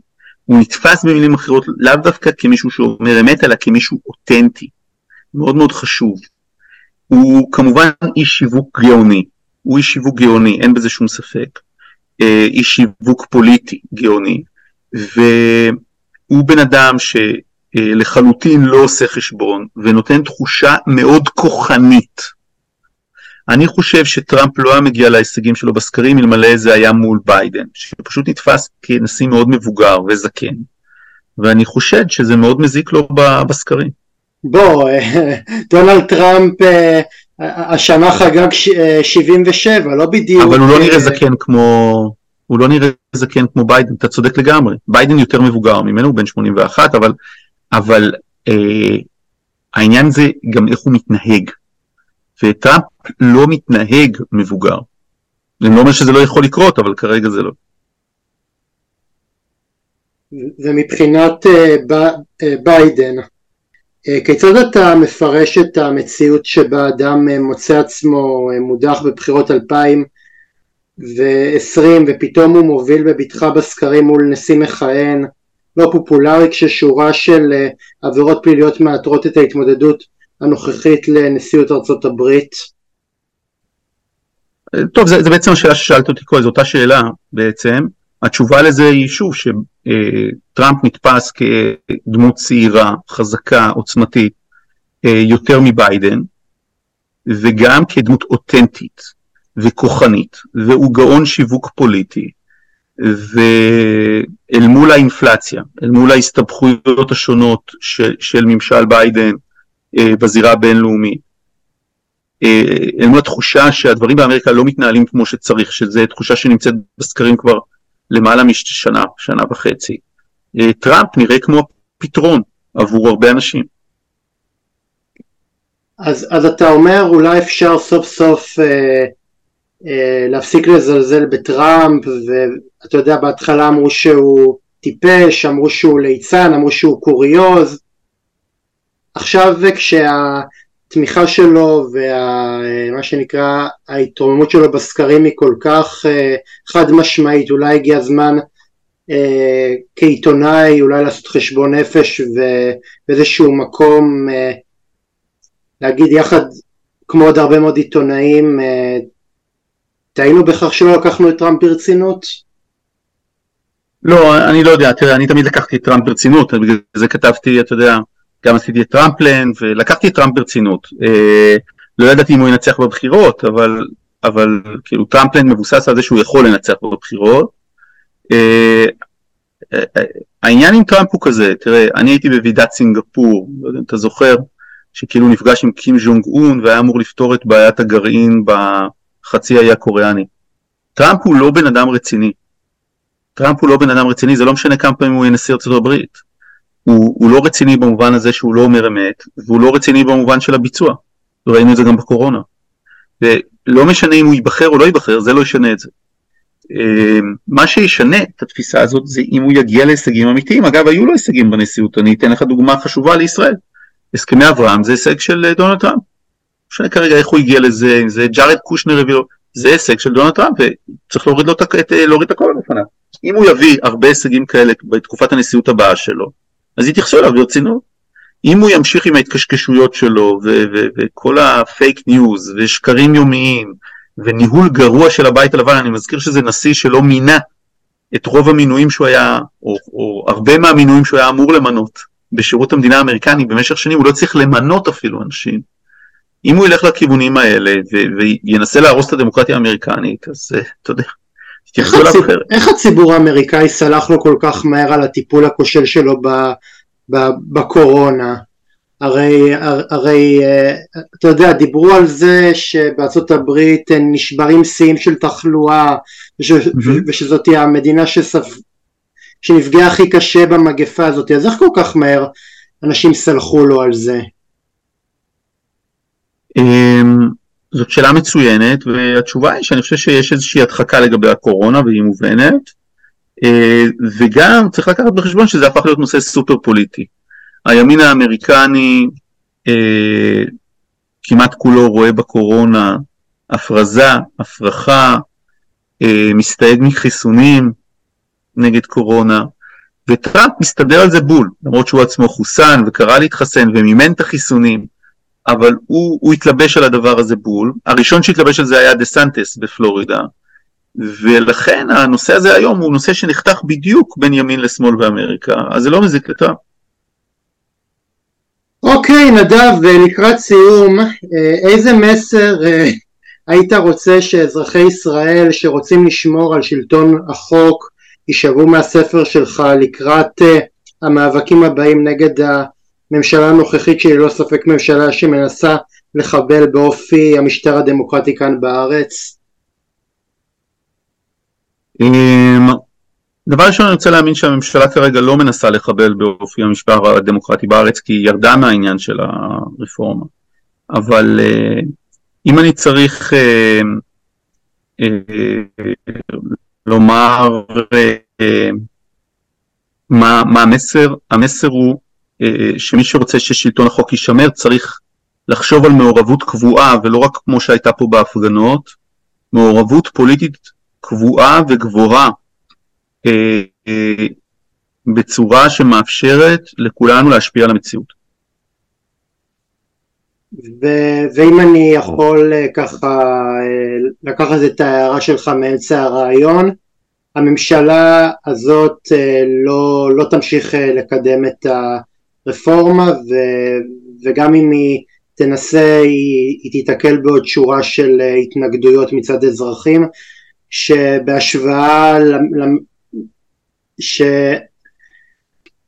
Speaker 2: הוא נתפס במילים אחרות לאו דווקא כמישהו שאומר אמת, אלא כמישהו אותנטי. מאוד מאוד חשוב. הוא כמובן איש שיווק גאוני, הוא איש שיווק גאוני, אין בזה שום ספק. אה, איש שיווק פוליטי גאוני, והוא בן אדם שלחלוטין לא עושה חשבון ונותן תחושה מאוד כוחנית אני חושב שטראמפ לא היה מגיע להישגים שלו בסקרים אלמלא זה היה מול ביידן, שפשוט נתפס כנשיא מאוד מבוגר וזקן, ואני חושד שזה מאוד מזיק לו בסקרים.
Speaker 1: בוא, דונלד טראמפ אה, השנה חגג 77, אה, לא בדיוק.
Speaker 2: אבל הוא לא נראה אה, זקן כמו... הוא לא נראה זקן כמו ביידן, אתה צודק לגמרי. ביידן יותר מבוגר ממנו, הוא בן 81, אבל, אבל אה, העניין זה גם איך הוא מתנהג. וטראמפ לא מתנהג מבוגר. אני לא אומר שזה לא יכול לקרות, אבל כרגע זה לא.
Speaker 1: ומבחינת uh, ביידן, uh, כיצד אתה מפרש את המציאות שבה אדם מוצא עצמו מודח בבחירות 2020 ופתאום הוא מוביל בבטחה בסקרים מול נשיא מכהן לא פופולרי כששורה של עבירות פליליות מאתרות את ההתמודדות הנוכחית לנשיאות ארצות הברית?
Speaker 2: טוב, זה, זה בעצם השאלה ששאלת אותי קודם, זו אותה שאלה בעצם. התשובה לזה היא שוב שטראמפ נתפס כדמות צעירה, חזקה, עוצמתית, אה, יותר מביידן, וגם כדמות אותנטית וכוחנית, והוא גאון שיווק פוליטי, ואל מול האינפלציה, אל מול ההסתבכויות השונות של, של ממשל ביידן, אה, בזירה הבינלאומית. אה, אל מול התחושה שהדברים באמריקה לא מתנהלים כמו שצריך, שזו תחושה שנמצאת בסקרים כבר למעלה משנה, שנה וחצי. אה, טראמפ נראה כמו פתרון עבור הרבה אנשים.
Speaker 1: אז, אז אתה אומר אולי אפשר סוף סוף אה, אה, להפסיק לזלזל בטראמפ ואתה יודע בהתחלה אמרו שהוא טיפש, אמרו שהוא ליצן, אמרו שהוא קוריוז עכשיו כשהתמיכה שלו ומה שנקרא ההתרוממות שלו בסקרים היא כל כך אה, חד משמעית, אולי הגיע הזמן אה, כעיתונאי אולי לעשות חשבון נפש ובאיזשהו מקום אה, להגיד יחד כמו עוד הרבה מאוד עיתונאים טעינו בכך שלא לקחנו את טראמפ ברצינות?
Speaker 2: לא, אני לא יודע, תראה, אני תמיד לקחתי את טראמפ ברצינות, בגלל זה כתבתי, אתה יודע, גם עשיתי את טראמפלנד ולקחתי את טראמפ ברצינות. אה, לא ידעתי אם הוא ינצח בבחירות, אבל, אבל כאילו טראמפלנד מבוסס על זה שהוא יכול לנצח בבחירות. אה, אה, העניין עם טראמפ הוא כזה, תראה, אני הייתי בוועידת סינגפור, לא יודע אם אתה זוכר, שכאילו נפגש עם קים ז'ונג און והיה אמור לפתור את בעיית הגרעין בחצי האי הקוריאני. טראמפ הוא לא בן אדם רציני. טראמפ הוא לא בן אדם רציני, זה לא משנה כמה פעמים הוא יהיה נשיא ארצות הברית. הוא, הוא לא רציני במובן הזה שהוא לא אומר אמת, והוא לא רציני במובן של הביצוע. ראינו את זה גם בקורונה. ולא משנה אם הוא ייבחר או לא ייבחר, זה לא ישנה את זה. אמ, מה שישנה את התפיסה הזאת זה אם הוא יגיע להישגים אמיתיים. אגב, היו לו הישגים בנשיאות, אני אתן לך דוגמה חשובה לישראל. הסכמי אברהם זה הישג של אה, דונלד טראמפ. לא משנה כרגע איך הוא הגיע לזה, אם זה ג'ארד קושנר הביא לו, זה הישג של דונלד טראמפ וצריך להוריד, לו אה, להוריד את הכל בפניו. אם הוא יביא הרבה הישגים כאלה בתקופת הנשיאות הבאה שלו, אז יתייחסו אליו ברצינות. אם הוא ימשיך עם ההתקשקשויות שלו וכל הפייק ניוז ושקרים יומיים וניהול גרוע של הבית הלבן, אני מזכיר שזה נשיא שלא מינה את רוב המינויים שהוא היה, או, או הרבה מהמינויים שהוא היה אמור למנות בשירות המדינה האמריקני במשך שנים, הוא לא צריך למנות אפילו אנשים. אם הוא ילך לכיוונים האלה וינסה להרוס את הדמוקרטיה האמריקנית, אז uh, אתה יודע,
Speaker 1: תתייחסו אליו אחרת. איך הציבור האמריקאי סלח לו כל כך מהר על הטיפול הכושל שלו ב, ב, בקורונה? הרי, הרי אה, אתה יודע, דיברו על זה שבארצות הברית נשברים שיאים של תחלואה וש, mm-hmm. ושזאת המדינה שספ... שנפגעה הכי קשה במגפה הזאת, אז איך כל כך מהר אנשים סלחו לו על זה?
Speaker 2: אמ, זאת שאלה מצוינת והתשובה היא שאני חושב שיש איזושהי הדחקה לגבי הקורונה והיא מובנת. אה, וגם צריך לקחת בחשבון שזה הפך להיות נושא סופר פוליטי. הימין האמריקני אה, כמעט כולו רואה בקורונה הפרזה, הפרחה, אה, מסתייג מחיסונים נגד קורונה, וטראמפ מסתדר על זה בול, למרות שהוא עצמו חוסן וקרא להתחסן ומימן את החיסונים, אבל הוא, הוא התלבש על הדבר הזה בול. הראשון שהתלבש על זה היה דה סנטס בפלורידה, ולכן הנושא הזה היום הוא נושא שנחתך בדיוק בין ימין לשמאל באמריקה, אז זה לא מזיק לטראמפ.
Speaker 1: אוקיי, נדב, לקראת סיום, אה, איזה מסר אה, היית רוצה שאזרחי ישראל שרוצים לשמור על שלטון החוק יישאבו מהספר שלך לקראת אה, המאבקים הבאים נגד הממשלה הנוכחית שהיא ללא ספק ממשלה שמנסה לחבל באופי המשטר הדמוקרטי כאן בארץ?
Speaker 2: אמ, דבר ראשון אני רוצה להאמין שהממשלה כרגע לא מנסה לחבל באופי המשפר הדמוקרטי בארץ כי היא ירדה מהעניין של הרפורמה אבל uh, אם אני צריך uh, uh, לומר מה, מה המסר, המסר הוא שמי שרוצה ששלטון החוק יישמר צריך לחשוב על מעורבות קבועה ולא רק כמו שהייתה פה בהפגנות, מעורבות פוליטית קבועה וגבוהה אה, אה, בצורה שמאפשרת לכולנו להשפיע על המציאות.
Speaker 1: ו- ואם אני יכול אה, ככה לקחת את ההערה שלך מאמצע הרעיון, הממשלה הזאת לא, לא תמשיך לקדם את הרפורמה ו- וגם אם היא תנסה היא, היא תיתקל בעוד שורה של התנגדויות מצד אזרחים שבהשוואה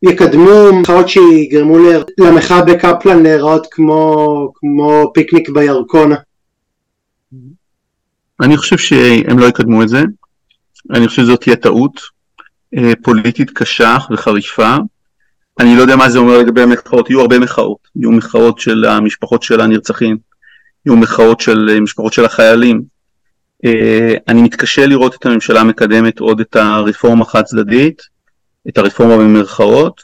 Speaker 1: שיקדמו מחאות שיגרמו למחאה בקפלן להיראות כמו, כמו פיקניק בירקון.
Speaker 2: אני חושב שהם לא יקדמו את זה, אני חושב שזאת תהיה טעות אה, פוליטית קשה וחריפה. אני לא יודע מה זה אומר לגבי המחאות, יהיו הרבה מחאות, יהיו מחאות של המשפחות של הנרצחים, יהיו מחאות של אה, משפחות של החיילים, אה, אני מתקשה לראות את הממשלה מקדמת עוד את הרפורמה חד צדדית, את הרפורמה במרכאות,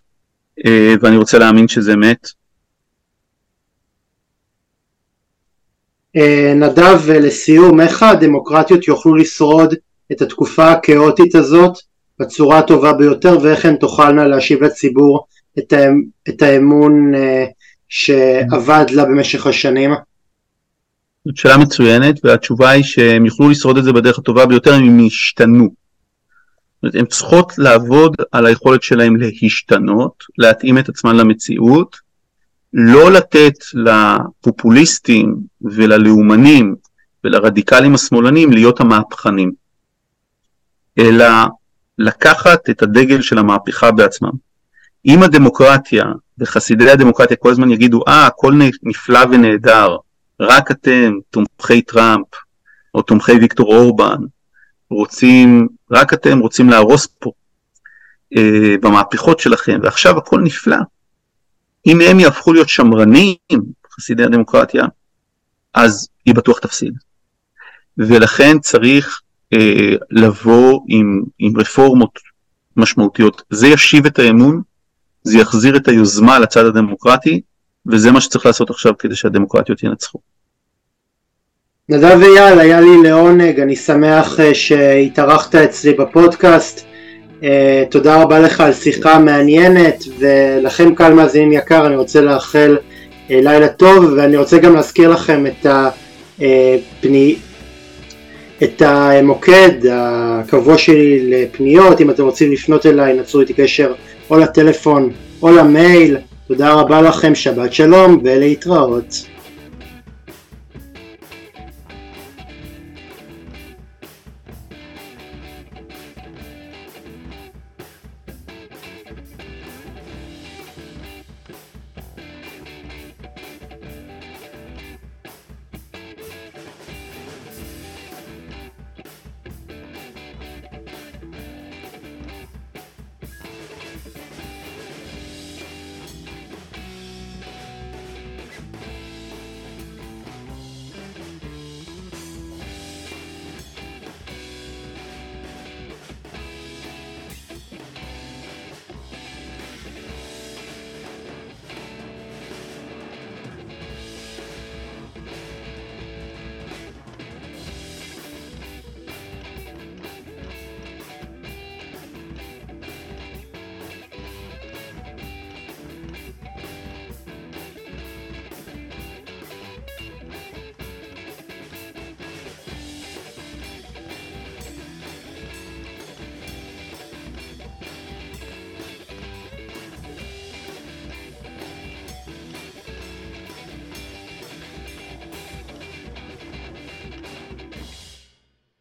Speaker 2: אה, ואני רוצה להאמין שזה.
Speaker 1: אה, נדב, לסיום, איך הדמוקרטיות יוכלו לשרוד את התקופה הכאוטית הזאת בצורה הטובה ביותר ואיך הן תוכלנה להשיב לציבור את האמון שאבד לה במשך השנים?
Speaker 2: זאת שאלה מצוינת והתשובה היא שהם יוכלו לשרוד את זה בדרך הטובה ביותר אם הם ישתנו. הן צריכות לעבוד על היכולת שלהם להשתנות, להתאים את עצמן למציאות, לא לתת לפופוליסטים וללאומנים ולרדיקלים השמאלנים להיות המהפכנים, אלא לקחת את הדגל של המהפכה בעצמם. אם הדמוקרטיה וחסידי הדמוקרטיה כל הזמן יגידו, אה, הכל נפלא ונהדר, רק אתם, תומכי טראמפ, או תומכי ויקטור אורבן, רוצים, רק אתם רוצים להרוס פה. אה, במהפכות שלכם, ועכשיו הכל נפלא. אם הם יהפכו להיות שמרנים, חסידי הדמוקרטיה, אז היא בטוח תפסיד. ולכן צריך אה, לבוא עם, עם רפורמות משמעותיות. זה ישיב את האמון, זה יחזיר את היוזמה לצד הדמוקרטי, וזה מה שצריך לעשות עכשיו כדי שהדמוקרטיות ינצחו.
Speaker 1: נדב אייל, היה לי לעונג, אני שמח אה, שהתארחת אצלי בפודקאסט. Uh, תודה רבה לך על שיחה מעניינת, ולכם קהל מאזינים יקר, אני רוצה לאחל uh, לילה טוב, ואני רוצה גם להזכיר לכם את, הפני, את המוקד הקבוע שלי לפניות, אם אתם רוצים לפנות אליי, נצרו איתי קשר או לטלפון או למייל. תודה רבה לכם, שבת שלום ולהתראות.